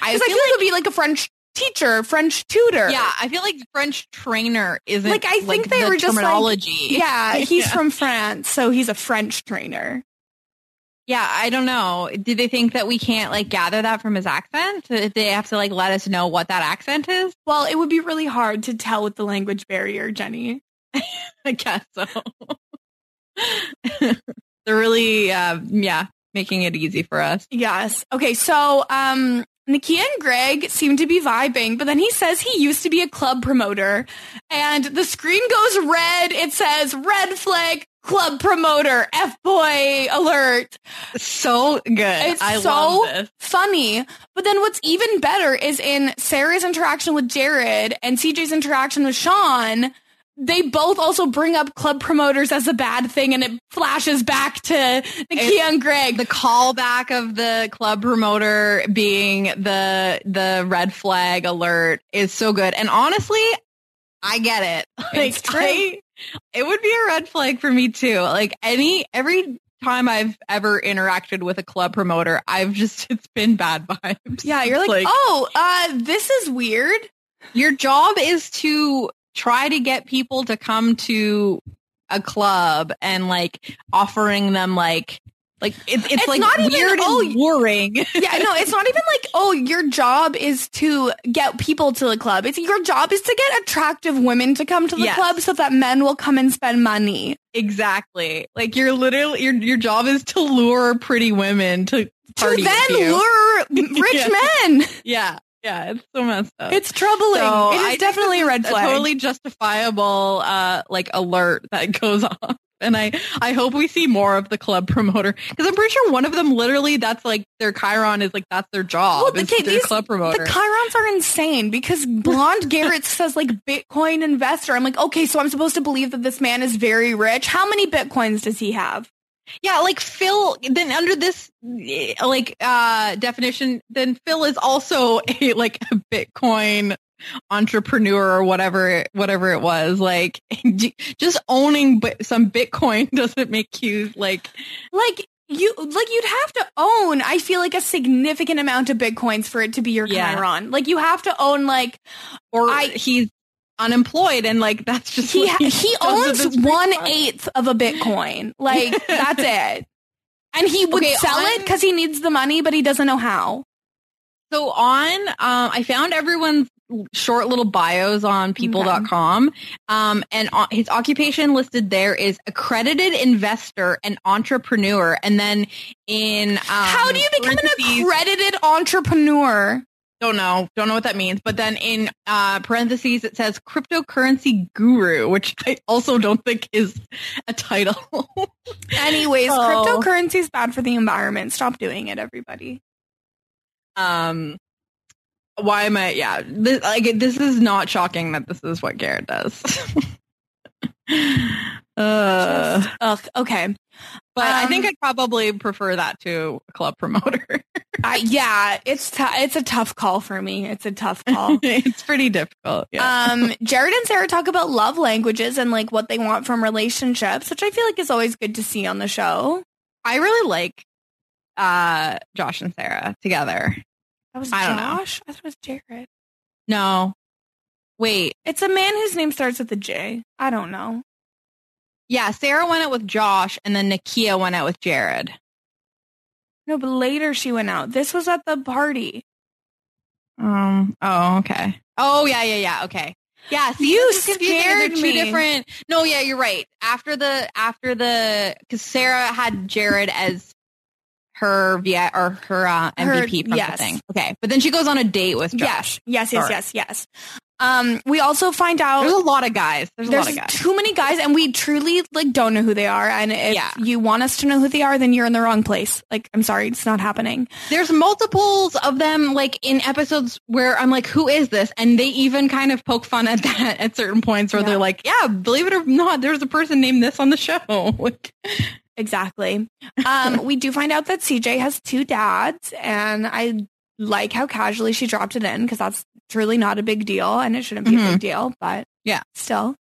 I Because I feel feel like it would be like a French teacher, French tutor. Yeah, I feel like French trainer isn't Like I think they the were just like- terminology. yeah, he's Yeah. from France, so he's a French trainer. Yeah, I don't know. Do they think that we can't like gather that from his accent? Did they have to like let us know what that accent is? Well, it would be really hard to tell with the language barrier, Jenny. I guess so. They're really, uh, yeah, making it easy for us. Yes. Okay, so um Nakia and Greg seem to be vibing, but then he says he used to be a club promoter and the screen goes red. It says red flag club promoter F boy alert. So good. It's I so love this. funny. But then what's even better is in Sarah's interaction with Jared and CJ's interaction with Sean, they both also bring up club promoters as a bad thing and it flashes back to Nakia and Greg. the callback of the club promoter being the the red flag alert is so good. And honestly, I get it. Like It's true. I, it would be a red flag for me too. Like any every time I've ever interacted with a club promoter, I've just it's been bad vibes. Yeah, you're like, Like- oh, uh, this is weird. Your job is to try to get people to come to a club and like offering them like like it's it's, It's like not even, weird oh, and boring. Yeah, no, it's not even like, oh, your job is to get people to the club. It's your job is to get attractive women to come to the Yes. club so that men will come and spend money. Exactly. Like you're literally your your job is to lure pretty women to To then lure rich Yeah. men. Yeah, yeah, it's so messed up. It's troubling. So it is I definitely a red flag. totally justifiable, uh, like alert that goes off. And I, I hope we see more of the club promoter because I'm pretty sure one of them literally that's like their Chiron is like that's their job. Well, okay, these- club promoter. the Chirons are insane because Blonde Garrett says like Bitcoin investor. I'm like, okay, so I'm supposed to believe that this man is very rich. How many Bitcoins does he have? Yeah, like Phil. Then under this like uh definition, then Phil is also a like a Bitcoin entrepreneur or whatever whatever it was. Like just owning some Bitcoin doesn't make you like Like you like you'd have to own, I feel like a significant amount of bitcoins for it to be your Yeah. Chiron. Like you have to own like or I- he's unemployed and like that's just he ha- he owns one eighth of a bitcoin. Like that's it. And he would Okay, sell it because he needs the money, but he doesn't know how. So on, um, I found everyone's short little bios on people.com. Um, and his occupation listed there is accredited investor and entrepreneur. And then in, um, How do you become an accredited entrepreneur? Don't know. Don't know what that means. But then in uh, parentheses, it says cryptocurrency guru, which I also don't think is a title. Anyways, Oh. cryptocurrency is bad for the environment. Stop doing it, everybody. um, why am I? Yeah, this, like this is not shocking that this is what Garrett does. uh, Ugh, okay. But I think Um, I'd probably prefer that to a club promoter. Uh, yeah, it's t- it's a tough call for me. It's a tough call. it's pretty difficult. Yeah. Um, Jared and Sarah talk about love languages and like what they want from relationships, which I feel like is always good to see on the show. I really like uh, Josh and Sarah together. That was I don't know. Josh. I thought it was Jared. No, wait. It's a man whose name starts with a J. I don't know. Yeah, Sarah went out with Josh, and then Nakia went out with Jared. No, but later she went out. This was at the party. Um. Oh, okay. Oh, yeah, yeah, yeah. Okay. Yeah. See, You this is confusing. scared They're two me. different. No, yeah, you're right. After the after the because Sarah had Jared as her VI or her uh, Her- MVP from yes. the thing. Okay, but then she goes on a date with Josh. Yes, yes, yes, yes, yes. Um, we also find out There's a lot of guys. There's, there's a lot of guys. too many guys, and we truly like don't know who they are. And if Yeah. you want us to know who they are, then you're in the wrong place. Like, I'm sorry, it's not happening. There's multiples of them, like in episodes where I'm like, "Who is this?" And they even kind of poke fun at that at certain points where Yeah. they're like, "Yeah, believe it or not, there's a person named this on the show." Like, Exactly. Um, we do find out that CJ has two dads, and I like how casually she dropped it in because that's truly not a big deal, and it shouldn't be a Mhm. big deal. But Yeah. still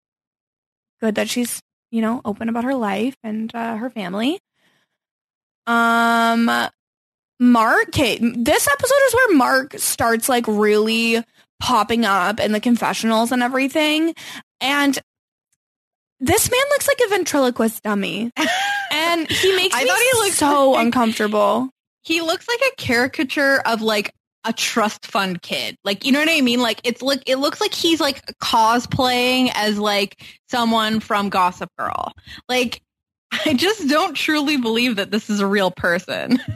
good that she's you know open about her life and uh, her family. Um, Mark. Okay, this episode is where Mark starts like really popping up in the confessionals and everything, and. This man looks like a ventriloquist dummy, and he makes I me thought he looked so like- uncomfortable. He looks like a caricature of like a trust fund kid. Like, you know what I mean? Like, it's like it looks like he's like cosplaying as like someone from Gossip Girl. Like, I just don't truly believe that this is a real person.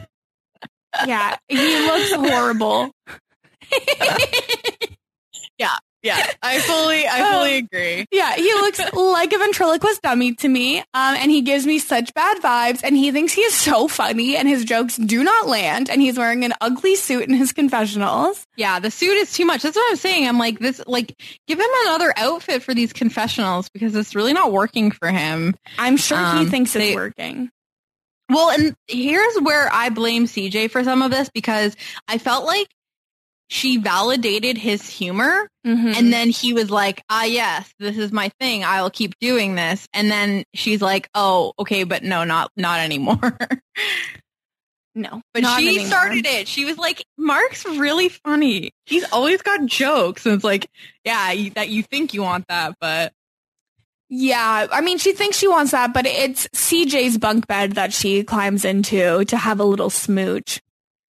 Yeah, he looks horrible. yeah, yeah. I fully, I fully agree. Yeah, he looks like a ventriloquist dummy to me, um, and he gives me such bad vibes. And he thinks he is so funny, and his jokes do not land. And he's wearing an ugly suit in his confessionals. Yeah, the suit is too much. That's what I'm saying. I'm like this. Like, give him another outfit for these confessionals because it's really not working for him. I'm sure he Um, thinks it's working. Well, and here's where I blame CJ for some of this because I felt like she validated his humor Mhm. and then he was like, ah, yes, this is my thing. I will keep doing this. And then she's like, oh, okay, but no, not, not anymore. no, but she anymore. started it. She was like, Mark's really funny. He's always got jokes. And it's like, yeah, you, that you think you want that, but Yeah, I mean, she thinks she wants that, but it's CJ's bunk bed that she climbs into to have a little smooch.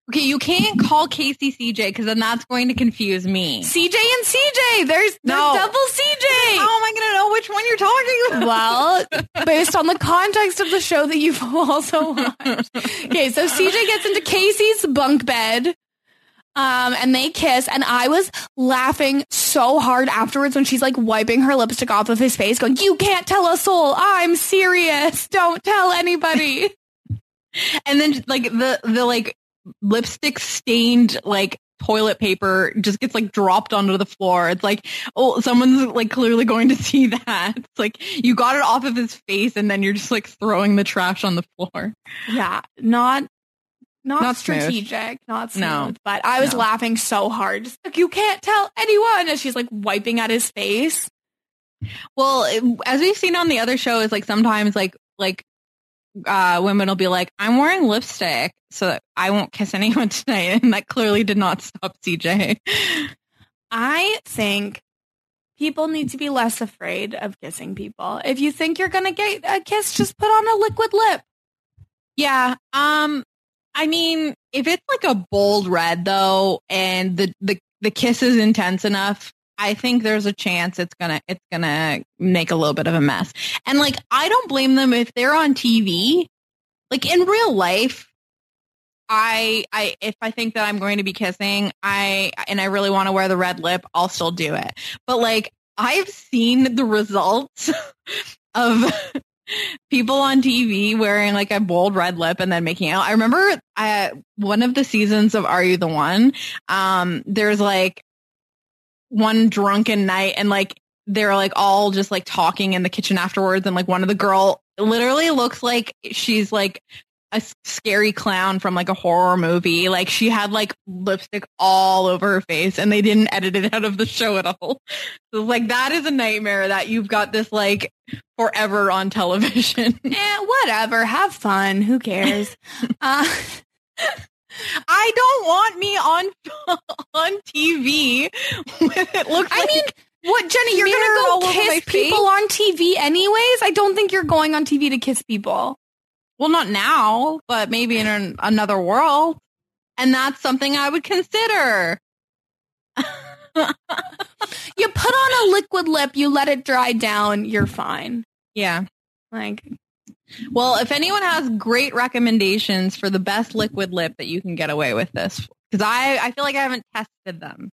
Okay, you can't call Casey CJ because then that's going to confuse me. CJ and CJ, there's, there's No. double CJ. How am I going to know which one you're talking about? Well, based on the context of the show that you've also watched. Okay, so CJ gets into Casey's bunk bed. Um, and they kiss, and I was laughing so hard afterwards when she's like wiping her lipstick off of his face, going, You can't tell a soul. I'm serious. Don't tell anybody. and then like the the like lipstick stained like toilet paper just gets like dropped onto the floor. It's like, oh, someone's like clearly going to see that. It's like you got it off of his face and then you're just like throwing the trash on the floor. Yeah, not not, Not strategic, not smooth. No. But I was No. laughing so hard. Just like you can't tell anyone as she's like wiping at his face. Well, it- as we've seen on the other show, is like sometimes like like uh women will be like, I'm wearing lipstick so that I won't kiss anyone tonight, and that clearly did not stop CJ. I think people need to be less afraid of kissing people. If you think you're gonna get a kiss, just put on a liquid lip. Yeah. Um I mean, if it's like a bold red though and the the the kiss is intense enough. I think there's a chance it's gonna it's gonna make a little bit of a mess. And like I don't blame them if they're on TV. Like in real life, I I if I think that I'm going to be kissing, I and I really want to wear the red lip, I'll still do it. But like I've seen the results of people on TV wearing like a bold red lip and then making out. I remember uh, one of the seasons of Are You the One? Um, there's like one drunken night and like they're like all just like talking in the kitchen afterwards and like one of the girl literally looks like she's like a scary clown from like a horror movie. Like she had like lipstick all over her face and they didn't edit it out of the show at all. So like that is a nightmare that you've got this like forever on television. eh, whatever. Have fun. Who cares? uh, I don't want me on on TV. it looks. I like mean, what, Jenny? You're gonna go kiss people on TV anyways? I don't think you're going on TV to kiss people. well, not now, but maybe in an, another world, and that's something I would consider. You put on a liquid lip, you let it dry down, you're fine. Yeah. Like, Well, if anyone has great recommendations for the best liquid lip that you can get away with this, because I, I feel like I haven't tested them.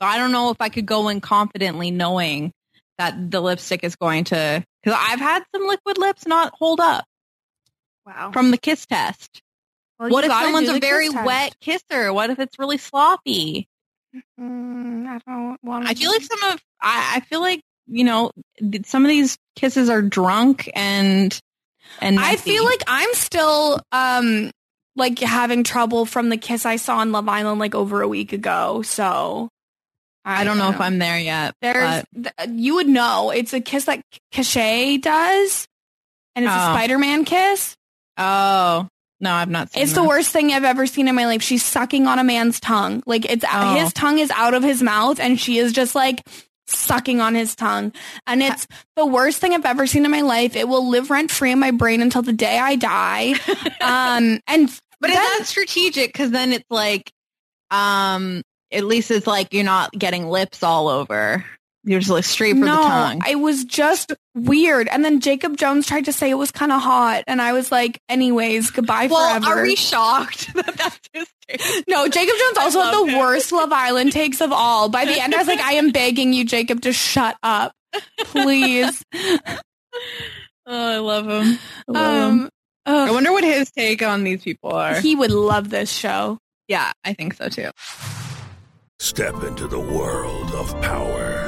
So I don't know if I could go in confidently knowing that the lipstick is going to, because I've had some liquid lips not hold up wow. from the kiss test. Well, what if someone's a very kiss wet kisser? What if it's really sloppy? Mm, I don't want. I feel like some of, I, I feel like, you know, some of these kisses are drunk and, and I feel like I'm still um like having trouble from the kiss I saw on Love Island like over a week ago. So I don't know if I'm there yet. There's but- th- you would know. It's a kiss that Cashay does, and it's a Oh. Spider-Man kiss. Oh no, I've not seen. It's the worst thing I've ever seen in my life. She's sucking on a man's tongue. Like it's Oh. his tongue is out of his mouth and she is just like sucking on his tongue. And it's the worst thing I've ever seen in my life. It will live rent free in my brain until the day I die. um and But then- is that strategic? Because then it's like, um, at least it's like you're not getting lips all over. You're just like straight for no, the tongue. it was just weird. And then Jacob Jones tried to say it was kind of hot, and I was like, "Anyways, goodbye well, forever." are we shocked that that's his take? no, Jacob Jones also had the him. worst Love Island takes of all. By the end, I was like, "I am begging you, Jacob, to shut up, please." Oh, I love him. I, love. Um, ugh, I wonder what his take on these people are. he would love this show. yeah, I think so too. Step into the world of power,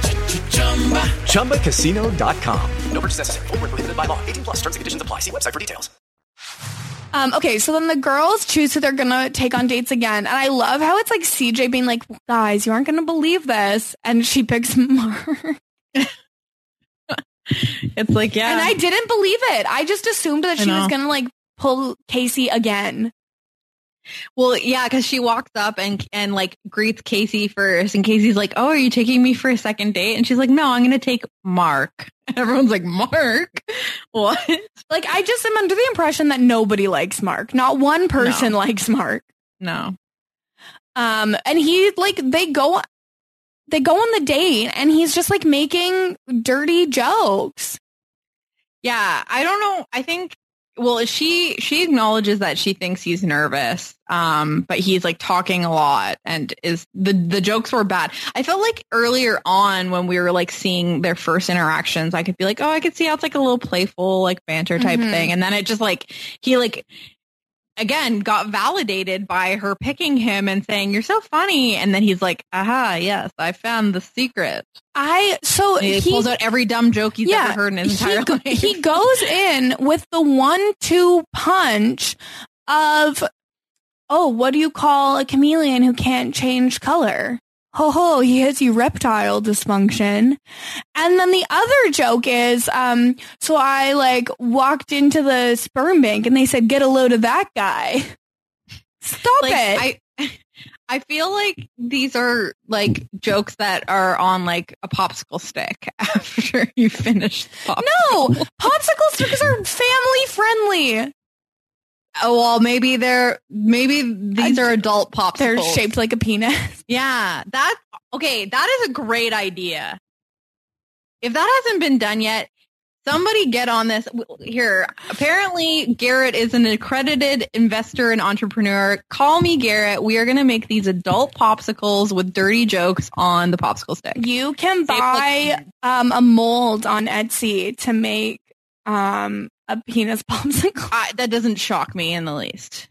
ChumbaCasino.com. No purchase necessary. Void where prohibited by law. 18 plus terms and conditions apply. See website for details. Um, okay, so then the girls choose who they're gonna take on dates again, and I love how it's like CJ being like, "Guys, you aren't gonna believe this," and she picks Mark. It's like yeah, And I didn't believe it. I just assumed that I she was gonna like pull Casey again. Well, yeah, because she walks up and and like greets Casey first, and Casey's like, "Oh, are you taking me for a second date?" And she's like, "No, I'm going to take Mark." And everyone's like, "Mark, what?" Like I just am under the impression that nobody likes Mark. Not one person No. likes Mark. No, Um, and he like they go, they go on the date, and he's just like making dirty jokes. yeah, I don't know. I think well, she she acknowledges that she thinks he's nervous, um, but he's like talking a lot, and is the the jokes were bad. I felt like earlier on when we were like seeing their first interactions, I could be like, oh, I could see how it's like a little playful, like banter type Mhm. thing, and then it just like he like again got validated by her picking him and saying you're so funny, and then he's like, aha, yes, I found the secret. I so he, he pulls out every dumb joke he's ever heard in his he, entire life. he goes in with the one-two punch of, oh, what do you call a chameleon who can't change color? Ho ho, he has erectile dysfunction. And then the other joke is, um, so I like walked into the sperm bank and they said, get a load of that guy. Stop like, it. I I feel like these are like jokes that are on like a popsicle stick after you finish. the popsicle. no, popsicle stickers are family friendly. Oh well, maybe they're maybe these are adult popsicles. They're shaped like a penis. Yeah, that okay. That is a great idea. If that hasn't been done yet, somebody get on this. Here, apparently Garrett is an accredited investor and entrepreneur. Call me Garrett. We are going to make these adult popsicles with dirty jokes on the popsicle stick. You can buy um, a mold on Etsy to make um, a penis popsicle. I, that doesn't shock me in the least.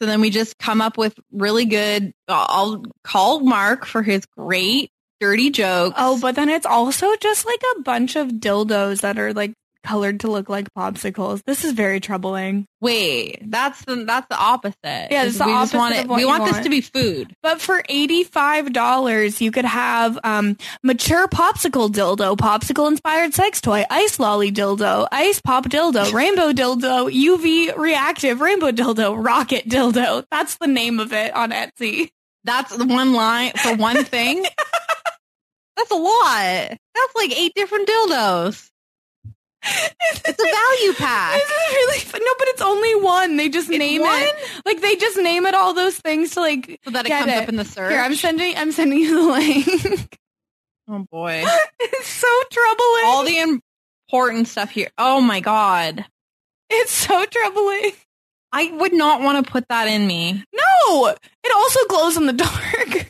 So then we just come up with really good. I'll call Mark for his great dirty jokes. Oh, but then it's also just like a bunch of dildos that are like colored to look like popsicles. This is very troubling. Wait, that's the that's the opposite. Yeah, it's the we opposite want it. We you want, this want. to be food. But for $85, you could have um, mature popsicle dildo, popsicle inspired sex toy, ice lolly dildo, ice pop dildo, rainbow dildo, UV reactive rainbow dildo, rocket dildo. That's the name of it on Etsy. That's the one line for one thing. that's a lot. That's like eight different dildos. It's a value pack. This is really fun. No, but it's only one. They just name one? it. Like they just name it all those things to like So that it get comes up in the search. Here, I'm sending I'm sending you the link. Oh boy. it's so troubling. All the important stuff here. Oh my god. it's so troubling. I would not want to put that in me. No, it also glows in the dark.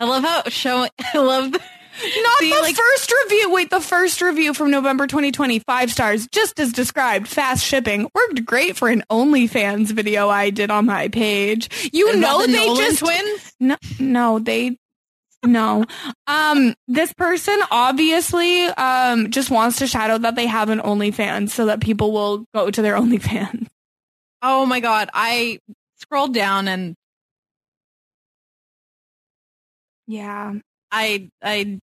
I love how showing. I love. The, Not See, the like- first review. Wait, the first review from November 2020, five stars, just as described. Fast shipping worked great for an OnlyFans video I did on my page. You know the they Nolan just twins. no, no, they no. Um, this person obviously um just wants to shadow that they have an OnlyFans so that people will go to their OnlyFans. Oh my god! I scrolled down and Yeah. I I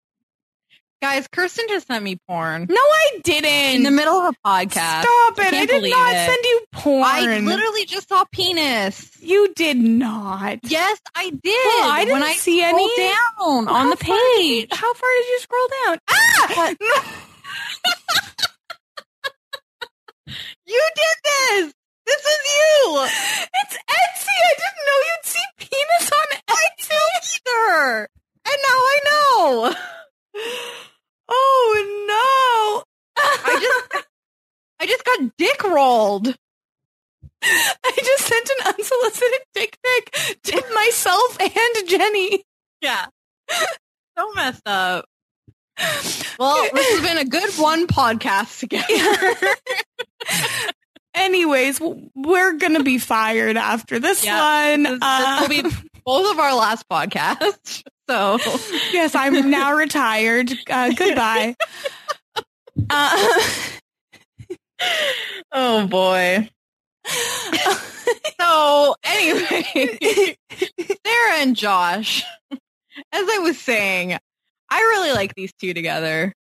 guys, Kirsten just sent me porn No, I didn't. in the middle of a podcast. Stop it! I, can't did not it. send you porn. I literally just saw penis. You did not. Yes, I did. Well, I didn't when I see any. down How on the far page. how far did you scroll down? Ah! You did this. This is you. it's Etsy. I didn't know you'd see penis on Etsy. Either. And now I know. Oh no! I just I just got dick rolled. I just sent an unsolicited dick pic to myself and Jenny. Yeah. So messed up. Well, this has been a good one podcast together. Anyways, we're gonna be fired after this Yeah, one. this, Uh, will be both of our last podcasts. So yes, I'm now retired. Uh, goodbye. Uh, Oh boy. so anyway, Sarah and Josh, as I was saying, I really like these two together.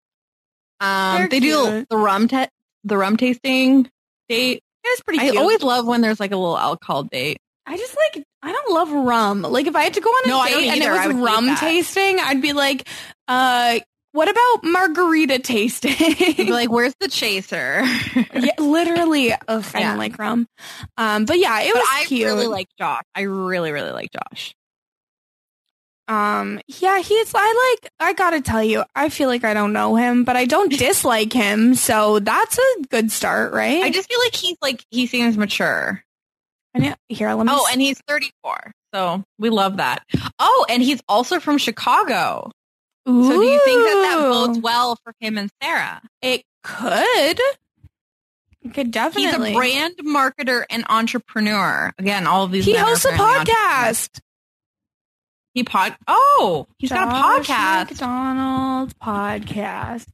Um, They're do the rum te- the rum tasting date. it's pretty. I always love when there's like a little alcohol date. I just like I don't love rum. Like if I had to go on a No, date and it was rum tasting, I'd be like, uh, what about margarita tasting? Like, "Where's the chaser?" yeah, literally. Ugh, I Yeah. don't like rum. Um, but yeah, it But was I cute. really like Josh. I really, really like Josh. Um, yeah, he's, I like, I gotta tell you, I feel like I don't know him, but I don't dislike him. So that's a good start, right? I just feel like he's like, he seems mature. And yeah, here, let me. Oh, s- and he's 34. So we love that. Oh, and he's also from Chicago. So do you think that that bodes well for him and Sarah? It could. It could definitely. He's a brand marketer and entrepreneur. Again, all of these. He hosts a podcast. He pod. Oh, he's got a podcast. McDonald's podcast.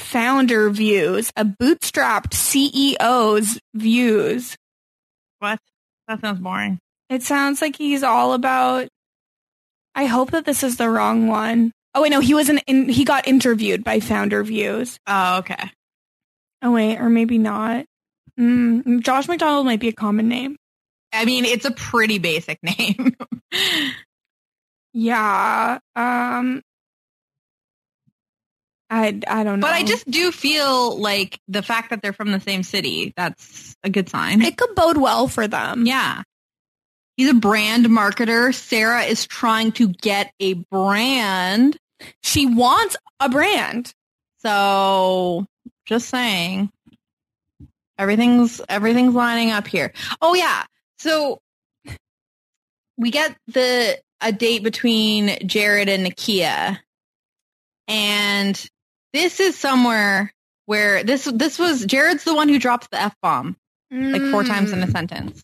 Founder views, a bootstrapped CEO's views. What? That sounds boring. It sounds like he's all about. I hope that this is the wrong one. Oh wait, no, he was an in, he got interviewed by Founder Views. Oh, okay. Oh wait, or maybe not. Mm, Josh McDonald might be a common name. I mean, it's a pretty basic name. Yeah. Um. I I don't know. but I just do feel like the fact that they're from the same city, that's a good sign. it could bode well for them. Yeah. He's a brand marketer. Sarah is trying to get a brand. She wants a brand. So just saying. Everything's everything's lining up here. Oh yeah. So we get the a date between Jared and Nakia. And this is somewhere where this this was Jared's the one who dropped the F bomb like four times in a mm. sentence.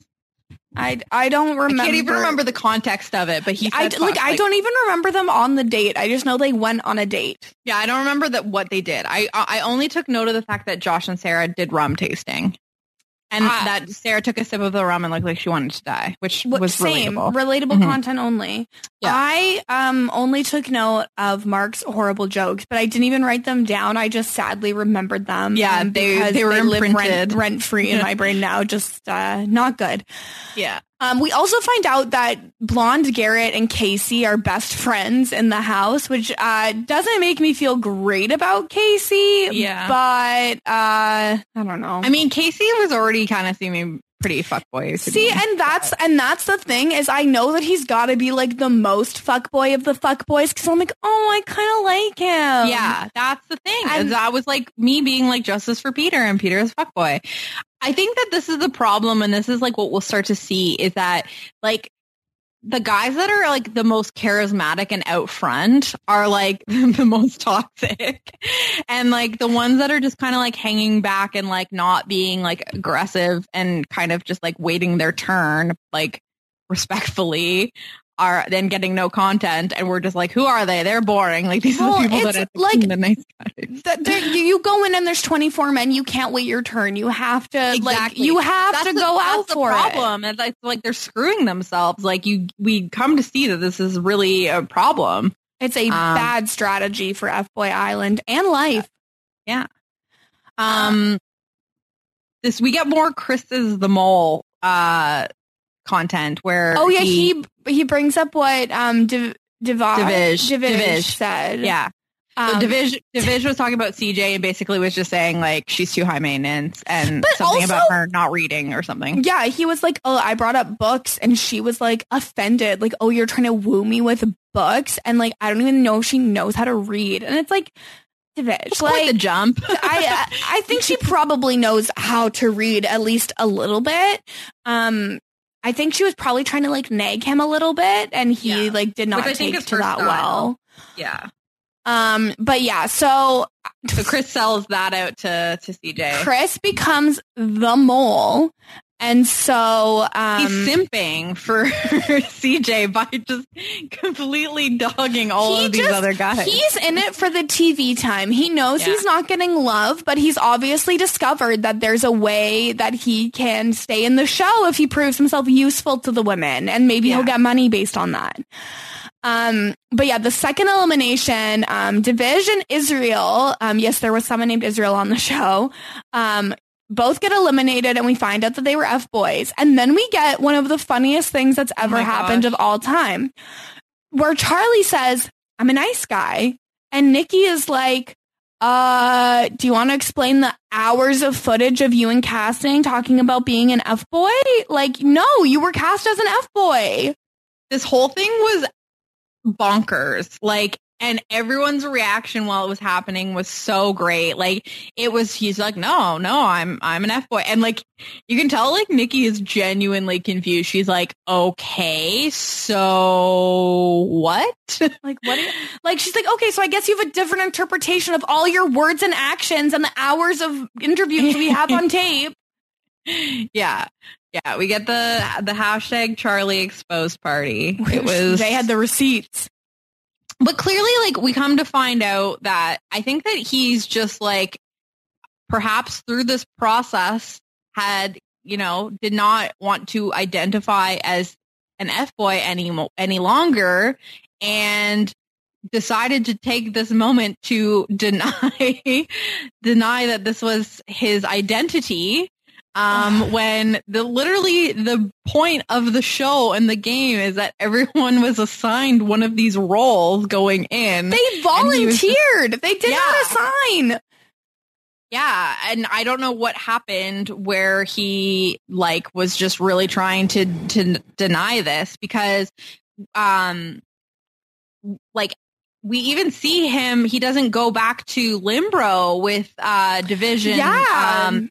I I don't remember. I can't even remember the context of it, but he I said like I don't even remember them on the date. I just know they went on a date. Yeah, I don't remember that what they did. I I only took note of the fact that Josh and Sarah did rum tasting, and Ah. that Sarah took a sip of the rum and looked like she wanted to die, which was same relatable. relatable Mhm. content only. Yeah. I um only took note of Mark's horrible jokes, but I didn't even write them down. I just sadly remembered them. Yeah, they- because they were rent, imprinted. rent free in my brain now. Just uh, not good. Yeah. Um, we also find out that Blonde Garrett and Casey are best friends in the house, which uh, doesn't make me feel great about Casey. Yeah. but uh, I don't know. I mean, Casey was already kind of seeming pretty fuckboy. See, me. and that's and that's the thing is I know that he's got to be like the most fuckboy of the fuckboys because I'm like, oh, I kind of like him. Yeah, that's the thing. And- that was like me being like justice for Peter and Peter is fuckboy. I think that this is the problem, and this is like what we'll start to see is that like the guys that are like the most charismatic and out front are like the most toxic. And like the ones that are just kind of like hanging back and like not being like aggressive and kind of just like waiting their turn, like respectfully are then getting no content and we're just like, who are they? They're boring. Like these Well, are the people that are like- the nice guys. That you, go in and there's 24 men. You can't wait your turn. You have to like you have That's to the- go that's out the for problem. it. And it's like they're screwing themselves. Like you, we come to see that this is really a problem. It's a Um, bad strategy for F Boy Island and life. Yeah. Um, this we get more Chris is the mole uh content where Oh yeah, he he brings up what um Div, Divaj Divish, Divish Divish. said. yeah. Um, so Divish, Divish was talking about CJ and basically was just saying like she's too high maintenance and something also- about her not reading or something. Yeah, he was like, "Oh, I brought up books," and she was like offended, like, "Oh, you're trying to woo me with books," and like, I don't even know if she knows how to read, and it's like, Divish, like the jump. I I think she probably knows how to read at least a little bit. Um, I think she was probably trying to like nag him a little bit, and he Yeah. like did not Which take to that style. well. yeah. Um, but yeah, so So Chris sells that out to to CJ. Chris becomes the mole, and so um, He's simping for CJ by just completely dogging all of these just- other guys. He's in it for the TV time. He knows Yeah. he's not getting love, but he's obviously discovered that there's a way that he can stay in the show if he proves himself useful to the women, and maybe he'll get money based on that. Um, but yeah, the second elimination, um, Division Israel. Um, yes, there was someone named Israel on the show. Both get eliminated and we find out that they were F boys. And then we get one of the funniest things that's ever my happened gosh. of all time where Charlie says, I'm a nice guy. And Nikki is like, uh, do you want to explain the hours of footage of you in casting talking about being an F boy? Like, no, you were cast as an F boy. this whole thing was bonkers. Like, and everyone's reaction while it was happening was so great. Like, it was, he's like, no, no, I'm, I'm an F boy. And like, you can tell like Nikki is genuinely confused. She's like, okay, so what? Like what? you- like she's like, okay, so I guess you have a different interpretation of all your words and actions and the hours of interviews we have on tape. yeah. Yeah. We get the, the hashtag Charlie exposed party. It was, they had the receipts. But clearly like we come to find out that I think that he's just like perhaps through this process had, you know, did not want to identify as an F boy any any longer and decided to take this moment to deny deny that this was his identity um when the literally the point of the show and the game is that everyone was assigned one of these roles going in They was just- volunteered. they did not assign. yeah, and I don't know what happened where he like was just really trying to to deny this because um like we even see him he doesn't go back to Limbro with uh division Yeah. um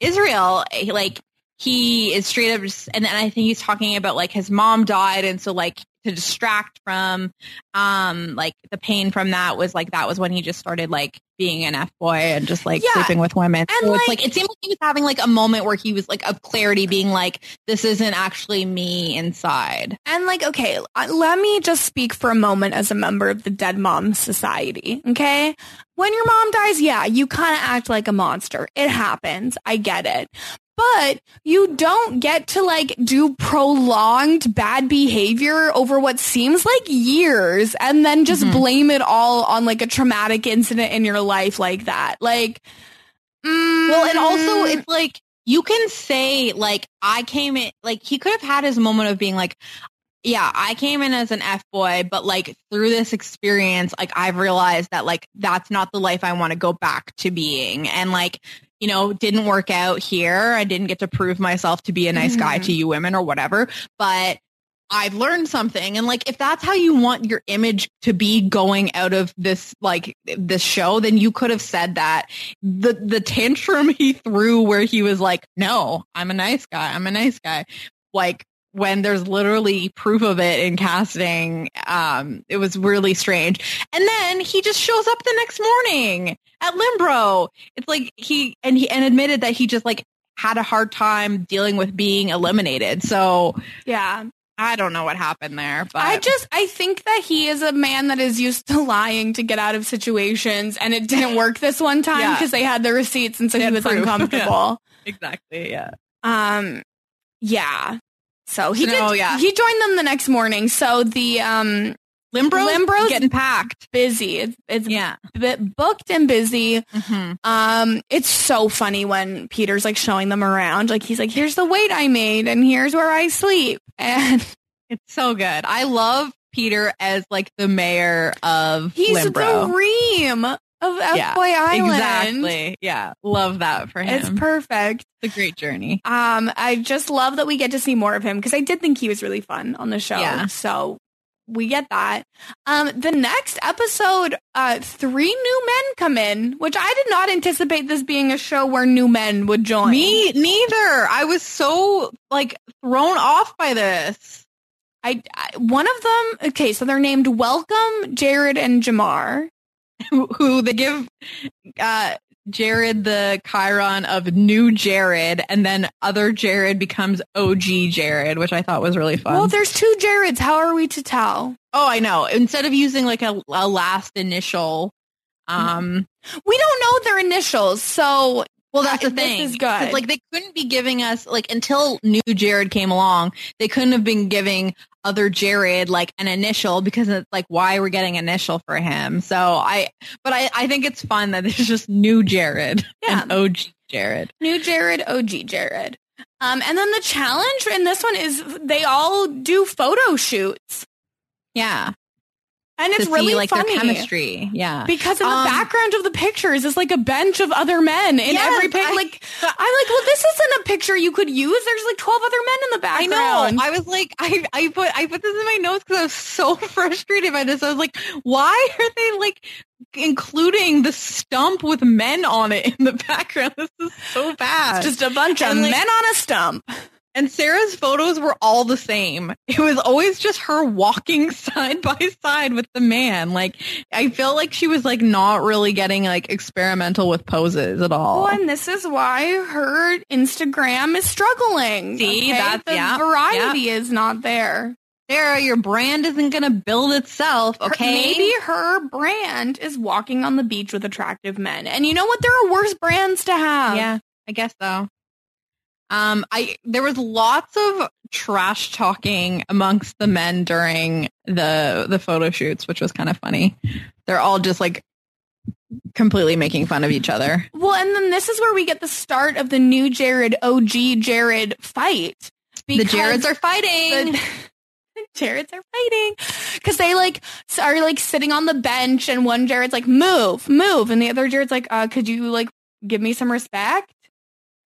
Israel eh, like he is straight up just, and then I think he's talking about like his mom died and so like to distract from um like the pain from that was like that was when he just started like being an F boy and just like Yeah. sleeping with women. And, so it's like- like it seemed like he was having like a moment where he was like of clarity being like this isn't actually me inside. And like, okay, uh, let me just speak for a moment as a member of the Dead Mom Society. Okay. When your mom dies, yeah, you kind of act like a monster. It happens. I get it. But you don't get to like do prolonged bad behavior over what seems like years and then just blame it all on like a traumatic incident in your life like that. Like, Well, and also mm, it's like you can say like I came in like he could have had his moment of being like yeah, I came in as an F boy, but like through this experience, like I've realized that like that's not the life I want to go back to being. And like, you know, didn't work out here. I didn't get to prove myself to be a nice guy Mhm. to you women or whatever, but I've learned something. And like, if that's how you want your image to be going out of this, like this show, then you could have said that the, the tantrum he threw where he was like, no, I'm a nice guy. I'm a nice guy. Like when there's literally proof of it in casting, um, it was really strange. And then he just shows up the next morning at Limbro. It's like he, and he, and admitted that he just like had a hard time dealing with being eliminated. So yeah. I don't know what happened there, but I just I think that he is a man that is used to lying to get out of situations, and it didn't work this one time Yeah. because they had the receipts, and so They he was proof. uncomfortable. exactly, yeah. Um, yeah. So he did. yeah. He joined them the next morning. So the um Limbro's, Limbro's getting packed. busy. It's it's Yeah. booked and busy. Mhm. Um, it's so funny when Peter's like showing them around. Like he's like, "Here's the weight I made, and here's where I sleep." And It's so good. I love Peter as like the mayor of he's Limbro. the ream of F yeah, Island. Exactly. Yeah. Love that for him. It's perfect. It's a great journey. Um, I just love that we get to see more of him because I did think he was really fun on the show. Yeah. So we get that. Um, the next episode, uh, three new men come in, which I did not anticipate this being a show where new men would join. Me neither. I was so like thrown off by this. I, I one of them. Okay, so they're named Welcome, Jared, and Jamar. Who, who they give uh Jared the chyron of new Jared and then other Jared becomes OG Jared, which I thought was really fun. Well, there's two Jareds. How are we to tell? oh, I know. Instead of using like a, a last initial um We don't know their initials, so Well, that's the This thing. good. Like they couldn't be giving us like until new Jared came along, they couldn't have been giving other Jared like an initial because it's like why we're getting initial for him. So I, but I, I think it's fun that there's just new Jared Yeah. and OG Jared. New Jared, OG Jared. Um, and then the challenge in this one is they all do photo shoots. Yeah. And it's really see like funny. their chemistry. Yeah, Because in the Um, background of the pictures is like a bench of other men in Yes, every picture. Like I'm like, well, this isn't a picture you could use. There's like 12 other men in the background. I know. I was like, I, I put I put this in my notes because I was so frustrated by this. I was like, why are they like including the stump with men on it in the background? This is so bad. It's just a bunch of like, men on a stump. And Sarah's photos were all the same. It was always just her walking side by side with the man. Like I felt like she was like not really getting like experimental with poses at all. Well, and this is why her Instagram is struggling. See, okay? that's- the yeah, variety is not there. Sarah, your brand isn't going to build itself, Her- okay? maybe her brand is walking on the beach with attractive men. And you know what? There are worse brands to have. Yeah, I guess so. Um, I there was lots of trash talking amongst the men during the the photo shoots, which was kind of funny. They're all just like completely making fun of each other. Well, and then this is where we get the start of the new Jared OG Jared fight. The Jareds are fighting. the- Jareds are fighting because they like are like sitting on the bench, and one Jared's like move, move, and the other Jared's like, uh, could you like give me some respect?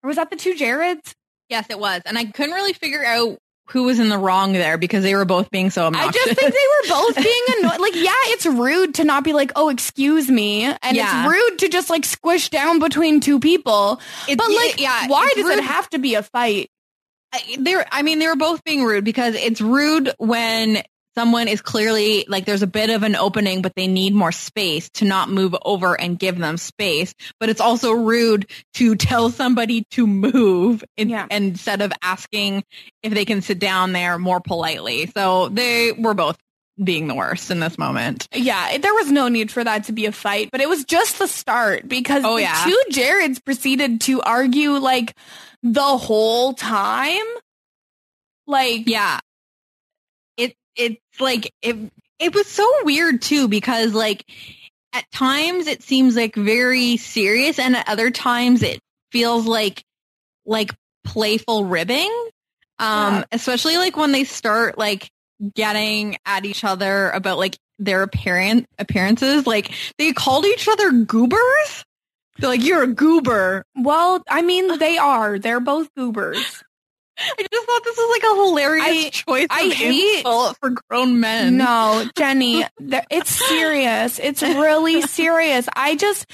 Or was that the two Jareds? yes, it was, and I couldn't really figure out who was in the wrong there because they were both being so I just think they were both being annoyed. Like, yeah, it's rude to not be like, oh, excuse me. And Yeah. it's rude to just like squish down between two people. It's- but like, yeah, why does rude. it have to be a fight? I- they were, I mean, they were both being rude because it's rude when someone is clearly like there's a bit of an opening, but they need more space to not move over and give them space. But it's also rude to tell somebody to move in, Yeah. instead of asking if they can sit down there more politely. So they were both being the worst in this moment. Yeah, it- there was no need for that to be a fight, but it was just the start because Oh, the yeah. two Jareds proceeded to argue like the whole time. Like, Yeah. It it's like it it was so weird too because like at times it seems like very serious and at other times it feels like like playful ribbing. Um Yeah. especially like when they start like getting at each other about like their apparent appearances. Like they called each other goobers. They're like, you're a goober. well, I mean, they are. They're both goobers. I just thought this was like a hilarious I- choice I of hate- insult for grown men. No, Jenny, it's serious. It's really serious. I just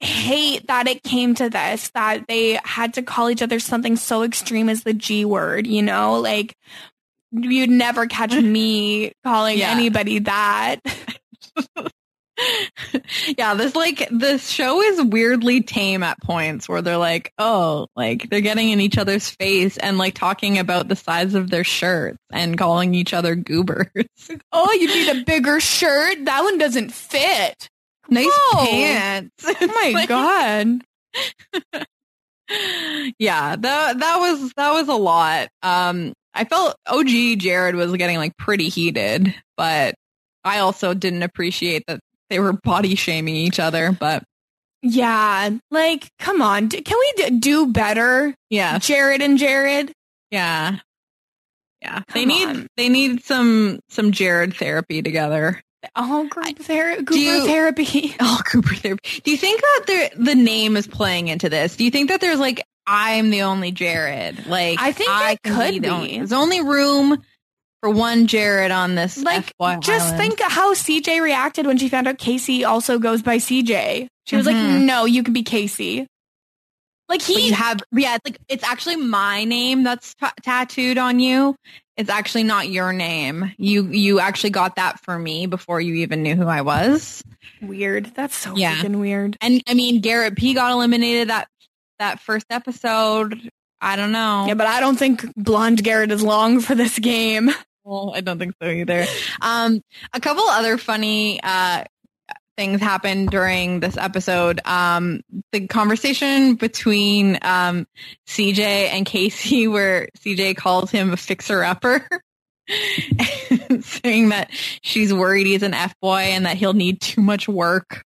hate that it came to this, that they had to call each other something so extreme as the G word, you know? Like, you'd never catch me calling Yeah. anybody that. yeah, this like this show is weirdly tame at points where they're like, oh, like they're getting in each other's face and like talking about the size of their shirts and calling each other goobers. Oh, you need a bigger shirt? That one doesn't fit. nice Whoa. pants. Oh my God. yeah, that that was that was a lot. Um, I felt OG Jared was getting like pretty heated, but I also didn't appreciate that they were body shaming each other. But Yeah, like, come on. D- Can we d- do better? yeah, Jared and Jared? Yeah. Yeah. they need on. they need some some Jared therapy together. Oh, group ther- Goober you- therapy. Oh, Cooper therapy. Do you think that there, the name is playing into this? Do you think that there's like I'm the only Jared? Like I think can could the only- be. There's only room for one Jared on this Like, FY just island. think how CJ reacted when she found out Casey also goes by CJ. She was like, Mhm. "No, you can be Casey." Like But he, you have yeah, it's like it's actually my name that's ta tattooed on you. It's actually not your name. You you actually got that for me before you even knew who I was. weird. That's so Yeah. freaking weird. And I mean, Garrett P got eliminated that that first episode. I don't know. Yeah, but I don't think blonde Garrett is long for this game. Well, I don't think so either. Um, a couple other funny uh, things happened during this episode. Um, the conversation between um, CJ and Casey, where CJ calls him a fixer upper. saying that she's worried he's an F boy and that he'll need too much work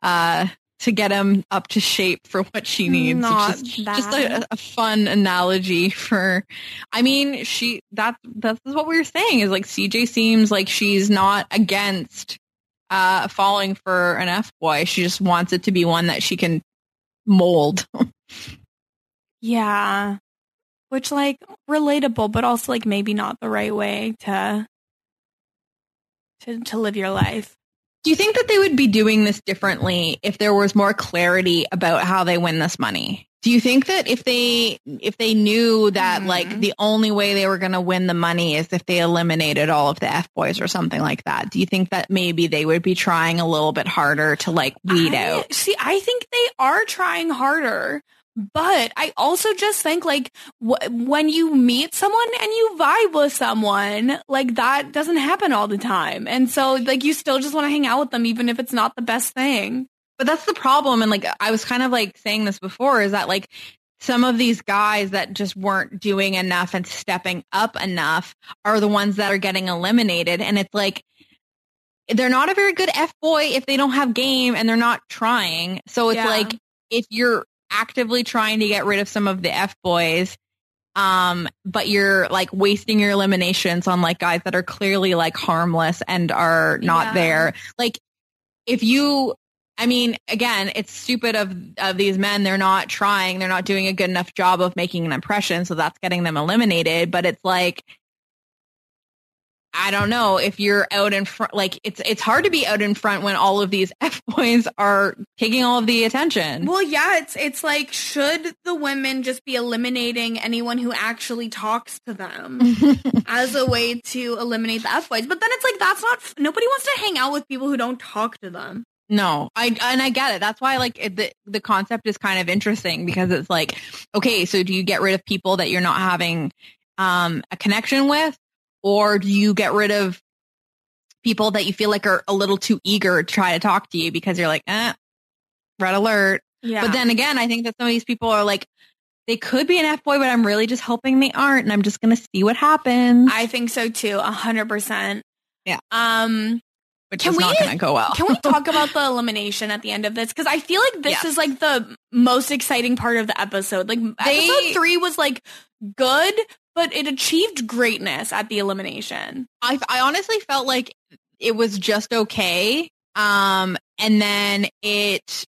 uh, to get him up to shape for what she needs. Not which is that. just a, a fun analogy for. I mean, she that that's what we were saying is like CJ seems like she's not against uh, falling for an F boy. She just wants it to be one that she can mold. Yeah. Which like relatable, but also like maybe not the right way to to to live your life. Do you think that they would be doing this differently if there was more clarity about how they win this money? Do you think that if they if they knew that hmm. like the only way they were going to win the money is if they eliminated all of the F boys or something like that? Do you think that maybe they would be trying a little bit harder to like weed I- out? See, I think they are trying harder, but I also just think like w- when you meet someone and you vibe with someone, like that doesn't happen all the time. And so like you still just want to hang out with them even if it's not the best thing. But that's the problem. And like, I was kind of like saying this before is that like some of these guys that just weren't doing enough and stepping up enough are the ones that are getting eliminated. And it's like, they're not a very good F boy if they don't have game and they're not trying. So it's Yeah. like, if you're actively trying to get rid of some of the F boys, um, but you're like wasting your eliminations on like guys that are clearly like harmless and are not Yeah. there. Like if you I mean, again, it's stupid of of these men. They're not trying. They're not doing a good enough job of making an impression, so that's getting them eliminated. But it's like, I don't know if you're out in front. Like it's it's hard to be out in front when all of these f boys are taking all of the attention. Well, yeah, it's it's like should the women just be eliminating anyone who actually talks to them as a way to eliminate the F boys? But then it's like that's not nobody wants to hang out with people who don't talk to them. No, I and I get it. That's why like it, the the concept is kind of interesting because it's like, okay, so do you get rid of people that you're not having um a connection with, or do you get rid of people that you feel like are a little too eager to try to talk to you because you're like, eh, red alert. Yeah. But then again, I think that some of these people are like, they could be an F boy, but I'm really just hoping they aren't, and I'm just gonna see what happens. I think so too, a hundred percent. Yeah. Um which can is we not gonna go well. can we talk about the elimination at the end of this? Because I feel like this Yes. is like the most exciting part of the episode. Like They- episode three was like good, but it achieved greatness at the elimination. I, I honestly felt like it was just okay. Um, and then it,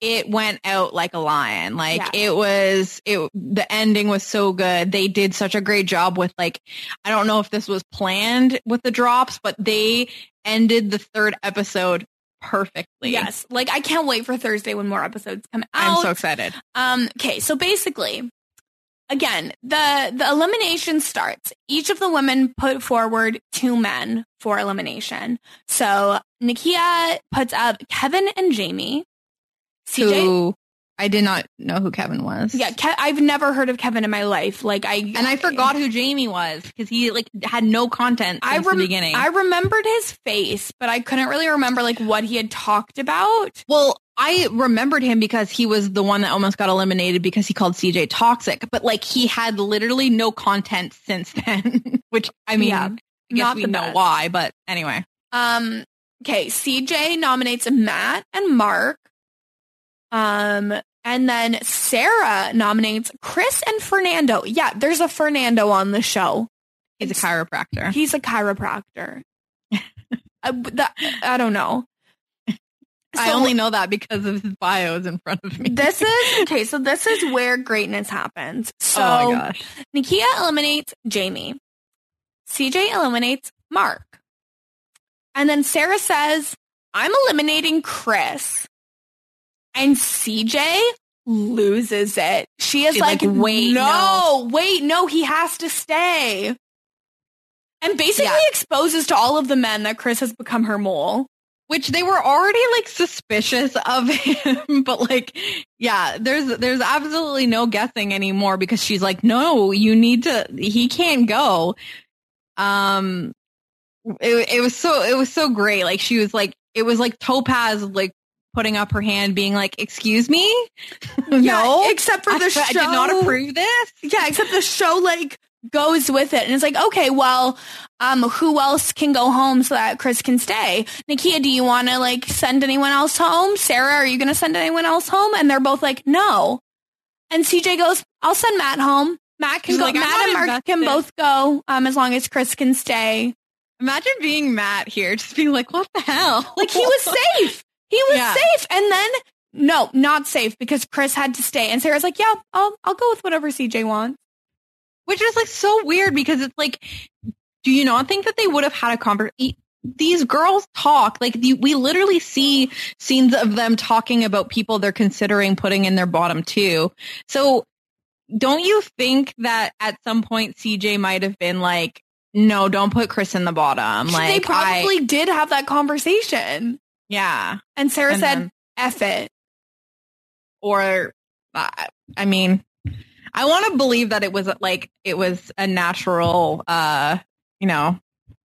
it went out like a lion. Like Yeah. it was, it, the ending was so good. They did such a great job with like, I don't know if this was planned with the drops, but they ended the third episode perfectly. Yes. Like I can't wait for Thursday when more episodes come out. I'm so excited. Um, okay, so basically, again, the the elimination starts. Each of the women put forward two men for elimination. So Nakia puts up Kevin and Jamie. CJ, Who I did not know who Kevin was. yeah, Ke- I've never heard of Kevin in my life. Like I And I forgot who Jamie was because he like had no content I rem- the beginning. I remembered his face, but I couldn't really remember like what he had talked about. Well, I remembered him because he was the one that almost got eliminated because he called CJ toxic, but like he had literally no content since then, which I mean, Yeah, I guess not we know best. why, but anyway. Um, okay, CJ nominates Matt and Mark. Um, and then Sarah nominates Chris and Fernando. Yeah, there's a Fernando on the show. He's a chiropractor. He's a chiropractor. Uh, I, that, I don't know. I only know that because of his bios in front of me. This is okay. So this is where greatness happens. So oh my gosh. Nakia eliminates Jamie. CJ eliminates Mark. And then Sarah says, I'm eliminating Chris. And CJ loses it. She is She's like, like, "Wait, no, wait, no, he has to stay. And basically Yeah. exposes to all of the men that Chris has become her mole. Which they were already like suspicious of him, but like, yeah, there's there's absolutely no guessing anymore because she's like, no, you need to. He can't go. Um, it it was so it was so great. Like she was like, it was like Topaz like putting up her hand, being like, "Excuse me, no, except for I- the I show. did not approve this." Yeah, except the show like goes with it and it's like, okay, well, um, who else can go home so that Chris can stay? Nakia, do you want to like send anyone else home? Sarah, are you going to send anyone else home? And they're both like, no. And CJ goes, I'll send Matt home. Matt can She's go. like, Matt and Mark can both go, um, as long as Chris can stay. Imagine being Matt here, just being like, "What the hell?" Like he was safe. He was Yeah. safe. And then no, not safe because Chris had to stay. And Sarah's like, yeah, I'll I'll go with whatever CJ wants. which is like so weird because it's like, do you not think that they would have had a conversation? These girls talk like the, we literally see scenes of them talking about people they're considering putting in their bottom two. So don't you think that at some point CJ might have been like, no, don't put Chris in the bottom. Like they probably I, did have that conversation. Yeah. And Sarah And said, then- F it. or uh, I mean, I want to believe that it was like it was a natural, uh, you know,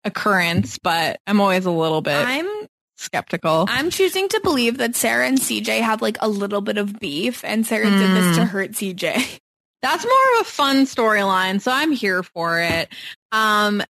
occurrence, but I'm always a little bit I'm skeptical. I'm choosing to believe that Sarah and CJ have like a little bit of beef and Sarah did this to Mm. hurt CJ. That's more of a fun storyline, so I'm here for it. Um,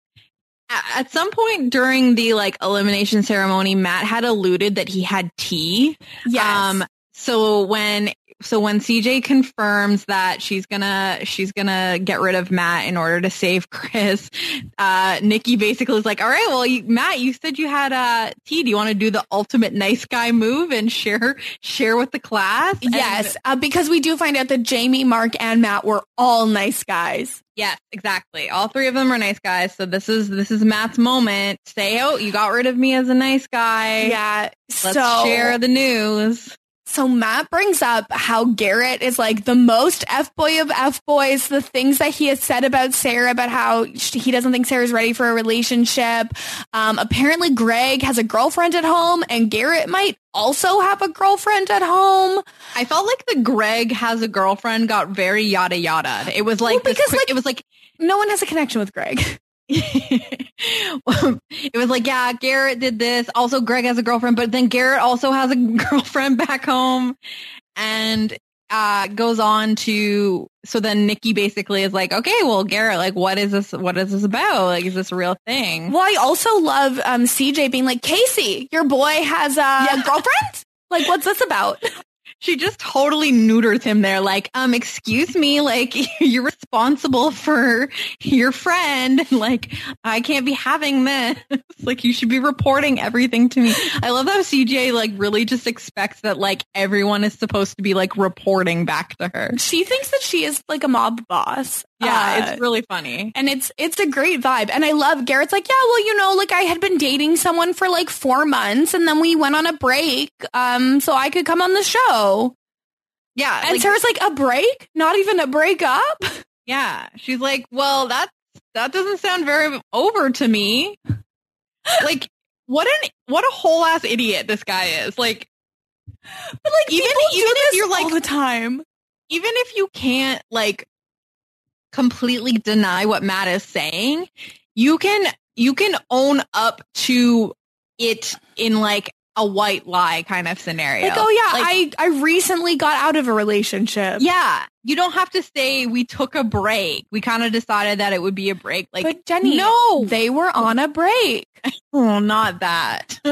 at some point during the like elimination ceremony, Matt had alluded that he had tea. Yes. Um, so when so when CJ confirms that she's gonna she's gonna get rid of Matt in order to save Chris, uh, Nikki basically is like, "All right, well, you, Matt, you said you had uh, tea. Do you want to do the ultimate nice guy move and share share with the class?" And- yes, uh, because we do find out that Jamie, Mark, and Matt were all nice guys. Yes, exactly. All three of them are nice guys. So this is this is Matt's moment. Say, oh, you got rid of me as a nice guy. Yeah. Let's so share the news. So Matt brings up how Garrett is like the most F boy of F boys, the things that he has said about Sarah, about how he doesn't think Sarah's ready for a relationship. Um, apparently Greg has a girlfriend at home and Garrett might also have a girlfriend at home. I felt like the Greg has a girlfriend got very yada yada. It was like this because, quick- like- it was like No one has a connection with Greg. it was like yeah, Garrett did this. Also, Greg has a girlfriend, but then Garrett also has a girlfriend back home, and uh, goes on to. So then Nikki basically is like, okay, well, Garrett, like, what is this? What is this about? Like, is this a real thing? Well, I also love um, CJ being like, Casey, your boy has a girlfriend? Like, what's this about? She just totally neuters him there, like, um, excuse me, like you're responsible for your friend. Like, I can't be having this. like, you should be reporting everything to me. I love how CJ like really just expects that like everyone is supposed to be like reporting back to her. She thinks that she is like a mob boss. Yeah, Uh, it's really funny. and it's it's a great vibe and i love garrett's like yeah well you know like i had been dating someone for like four months and then we went on a break um so i could come on the show Yeah, and like- sarah's like a break not even a breakup Yeah, she's like, well, that that doesn't sound very over to me. like, what an what a whole ass idiot this guy is. Like, but like even even if you're like all the time even if you can't like completely deny what Matt is saying, you can you can own up to it in like a white lie kind of scenario. like oh yeah Like, i i recently got out of a relationship yeah, you don't have to say we took a break. We kind of decided that it would be a break. Like, but jenny no, they were on a break Oh, not that.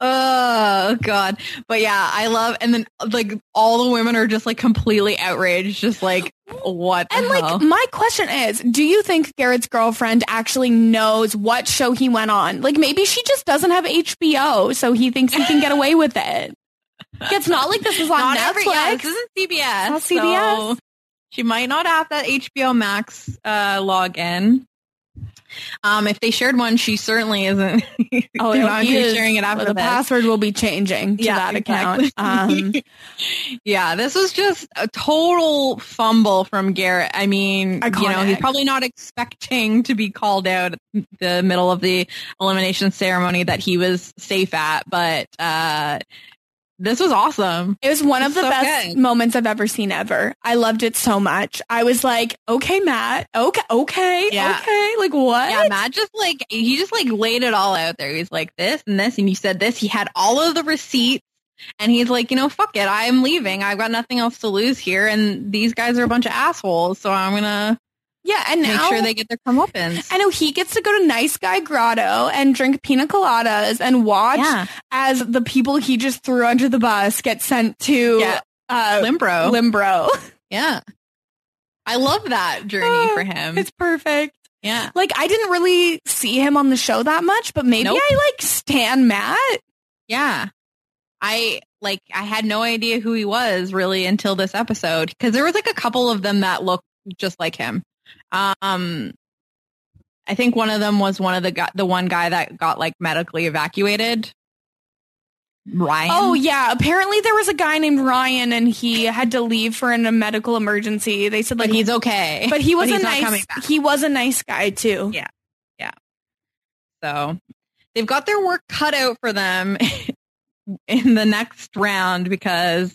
oh god. But yeah, I love and then like all the women are just like completely outraged, just like what the And hell? like my question is, do you think Garrett's girlfriend actually knows what show he went on? Like maybe she just doesn't have HBO, so he thinks he can get away with it. It's not like this is on not Netflix. every yeah, this isn't CBS. Not CBS. so she might not have that HBO Max uh login. Um, if they shared one, she certainly isn't. oh, they're no, not he is- sharing it after the this. password will be changing to Yeah, that exactly. account. Um, Yeah, this was just a total fumble from Garrett. I mean, you know, he's probably not expecting to be called out at the middle of the elimination ceremony that he was safe at, but uh this was awesome. It was one of the so best good. moments I've ever seen ever. I loved it so much. I was like, okay, Matt. Okay, okay, Yeah. okay. Like what? Yeah, Matt just like he just like laid it all out there. He's like this and this, and you said this. He had all of the receipts, and he's like, you know, fuck it, I am leaving. I've got nothing else to lose here, and these guys are a bunch of assholes, so I'm gonna Yeah, and make now sure they get their comeuppance. I know he gets to go to Nice Guy Grotto and drink pina coladas and watch Yeah. as the people he just threw under the bus get sent to Yeah. uh, Limbro. Limbro. Yeah. I love that journey for him. It's perfect. Yeah. Like I didn't really see him on the show that much, but maybe Nope. I like Stan Matt. Yeah. I like I had no idea who he was really until this episode because there was like a couple of them that looked just like him. Um I think one of them was one of the the one guy that got like medically evacuated. Ryan. Oh yeah, apparently there was a guy named Ryan and he had to leave for an, a medical emergency. They said like but he's okay. but he was he's a nice he was a nice guy too. Yeah. Yeah. So they've got their work cut out for them in the next round because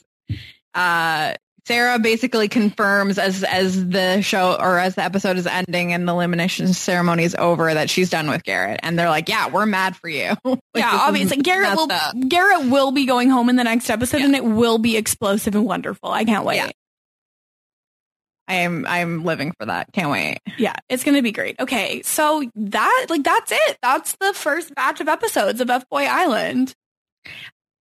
uh Sarah basically confirms as as the show or as the episode is ending and the elimination ceremony is over that she's done with Garrett and they're like, "Yeah, we're mad for you." Like, yeah, obviously Garrett will up. Garrett will be going home in the next episode and it will be explosive and wonderful. I can't wait. Yeah. I am I'm living for that. Can't wait. Yeah, it's gonna be great. Okay, so that like that's it. That's the first batch of episodes of F Boy Island.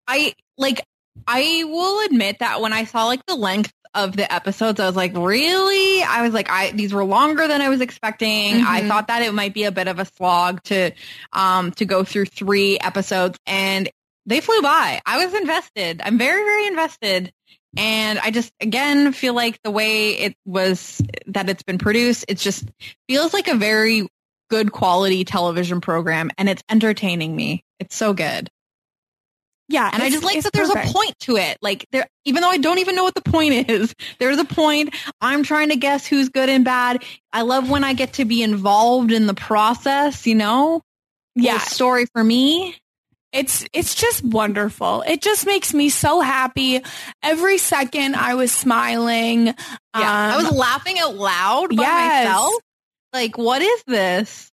I like I will admit that when I saw like the length of the episodes, I was like, really? I was like, I these were longer than I was expecting. I Mhm. thought that it might be a bit of a slog to um to go through three episodes and they flew by. I was invested. I'm very, very invested. And I just again feel like the way it was that it's been produced, it just feels like a very good quality television program and it's entertaining me. It's so good. Yeah, And I just like that there's perfect. a point to it. Like there, even though I don't even know what the point is, there's a point. I'm trying to guess who's good and bad. I love when I get to be involved in the process, you know? Yeah. Story for me. It's it's just wonderful. It just makes me so happy. Every second I was smiling. Yeah. I was Um, laughing out loud by yes. myself. Like, what is this?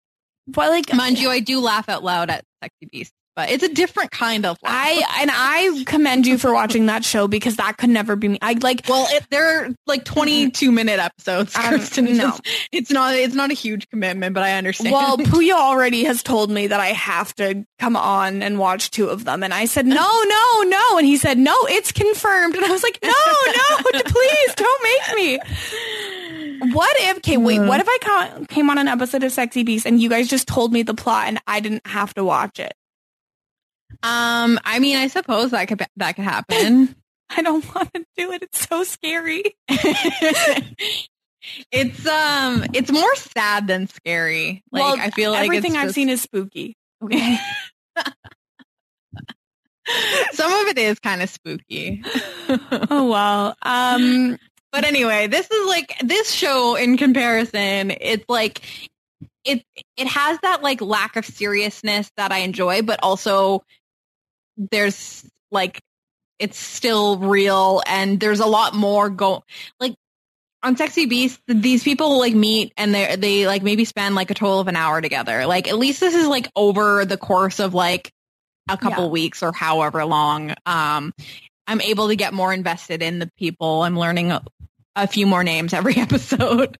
but like Mind you, I do laugh out loud at Sexy Beast, but it's a different kind of laugh. I and I commend you for watching that show because that could never be me. I like well, it, they're like 22 minute episodes. Um, no. it's not. It's not a huge commitment, but I understand. Well, Puya already has told me that I have to come on and watch two of them. And I said, no, no, no. And he said, no, it's confirmed. And I was like, no, no, please don't make me. What if, okay, wait, what if I ca- came on an episode of Sexy Beast and you guys just told me the plot and I didn't have to watch it? Um, I mean, I suppose that could that could happen. I don't want to do it. It's so scary. it's um, it's more sad than scary. Like well, I feel like everything I've just- seen is spooky. Okay. some of it is kind of spooky. oh, well. Um, But anyway, this is like this show in comparison, it's like it it has that like lack of seriousness that I enjoy, but also there's like it's still real and there's a lot more go like on Sexy Beast, these people like meet and they they like maybe spend like a total of an hour together. Like at least this is like over the course of like a couple Yeah. weeks or however long. Um, I'm able to get more invested in the people. I'm learning a, a few more names every episode.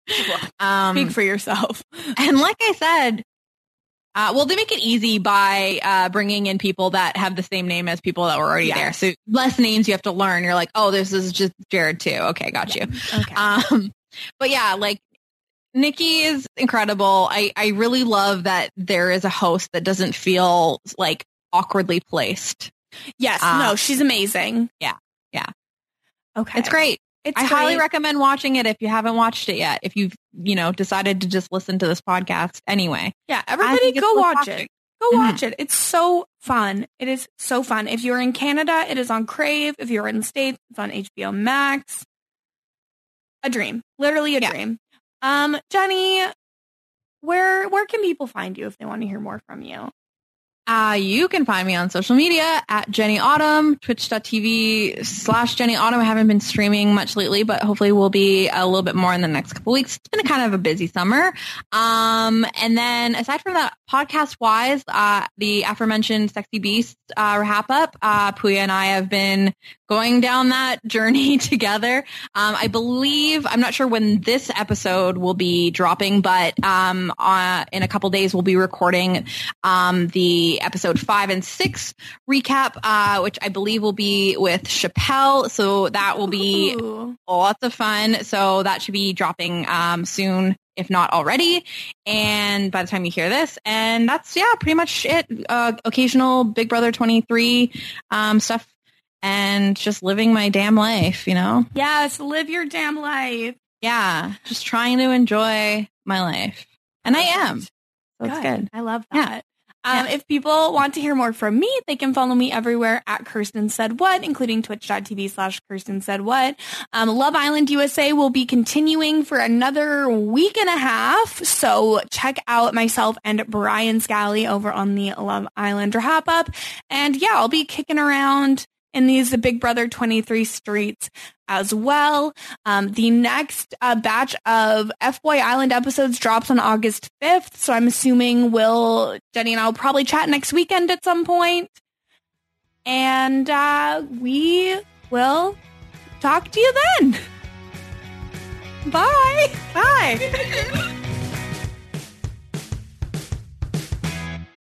Um, speak for yourself. and like I said, uh, well, they make it easy by uh, bringing in people that have the same name as people that were already there. So less names you have to learn. You're like, oh, this is just Jared too. Okay, got you. Okay. Um, but yeah, like Nikki is incredible. I, I really love that there is a host that doesn't feel like awkwardly placed. yes. uh, no, she's amazing. Yeah. Yeah. Okay. It's great. It's I highly recommend watching it if you haven't watched it yet. If you've, you know, decided to just listen to this podcast anyway. Yeah, everybody go watch it. Go watch it. It's so fun. It is so fun. If you're in Canada, it is on Crave. If you're in the States, it's on HBO Max. A dream. Literally a Yeah. dream. Um, Jenny, where where can people find you if they want to hear more from you? Uh, you can find me on social media at Jenny Autumn, twitch.tv slash Jenny Autumn. I haven't been streaming much lately, but hopefully we'll be a little bit more in the next couple weeks. It's been a kind of a busy summer. Um, and then aside from that, podcast wise, uh, the aforementioned Sexy Beast, uh, wrap up, uh, Puya and I have been going down that journey together. Um, I believe, I'm not sure when this episode will be dropping, but, um, uh, in a couple days we'll be recording, um, the episode five and six recap, uh, which I believe will be with Chappelle. So that will be Ooh. lots of fun. So that should be dropping, um, soon if not already. And by the time you hear this, and that's yeah, pretty much it. Uh, occasional Big Brother 23 um, stuff, and just living my damn life. You know. Yes, live your damn life. Yeah, just trying to enjoy my life, and I am. So it's good. I love that. Um, If people want to hear more from me, they can follow me everywhere at Kirsten Said What, including twitch.tv slash Kirsten Said What. Um, Love Island USA will be continuing for another week and a half. So check out myself and Brian Scally over on the Love Island wrap up. And yeah, I'll be kicking around in these the Big Brother 23 streets as well. Um, the next uh, batch of F Boy Island episodes drops on August 5th. So I'm assuming we'll, Jenny and I will probably chat next weekend at some point. And uh, we will talk to you then. Bye. Bye.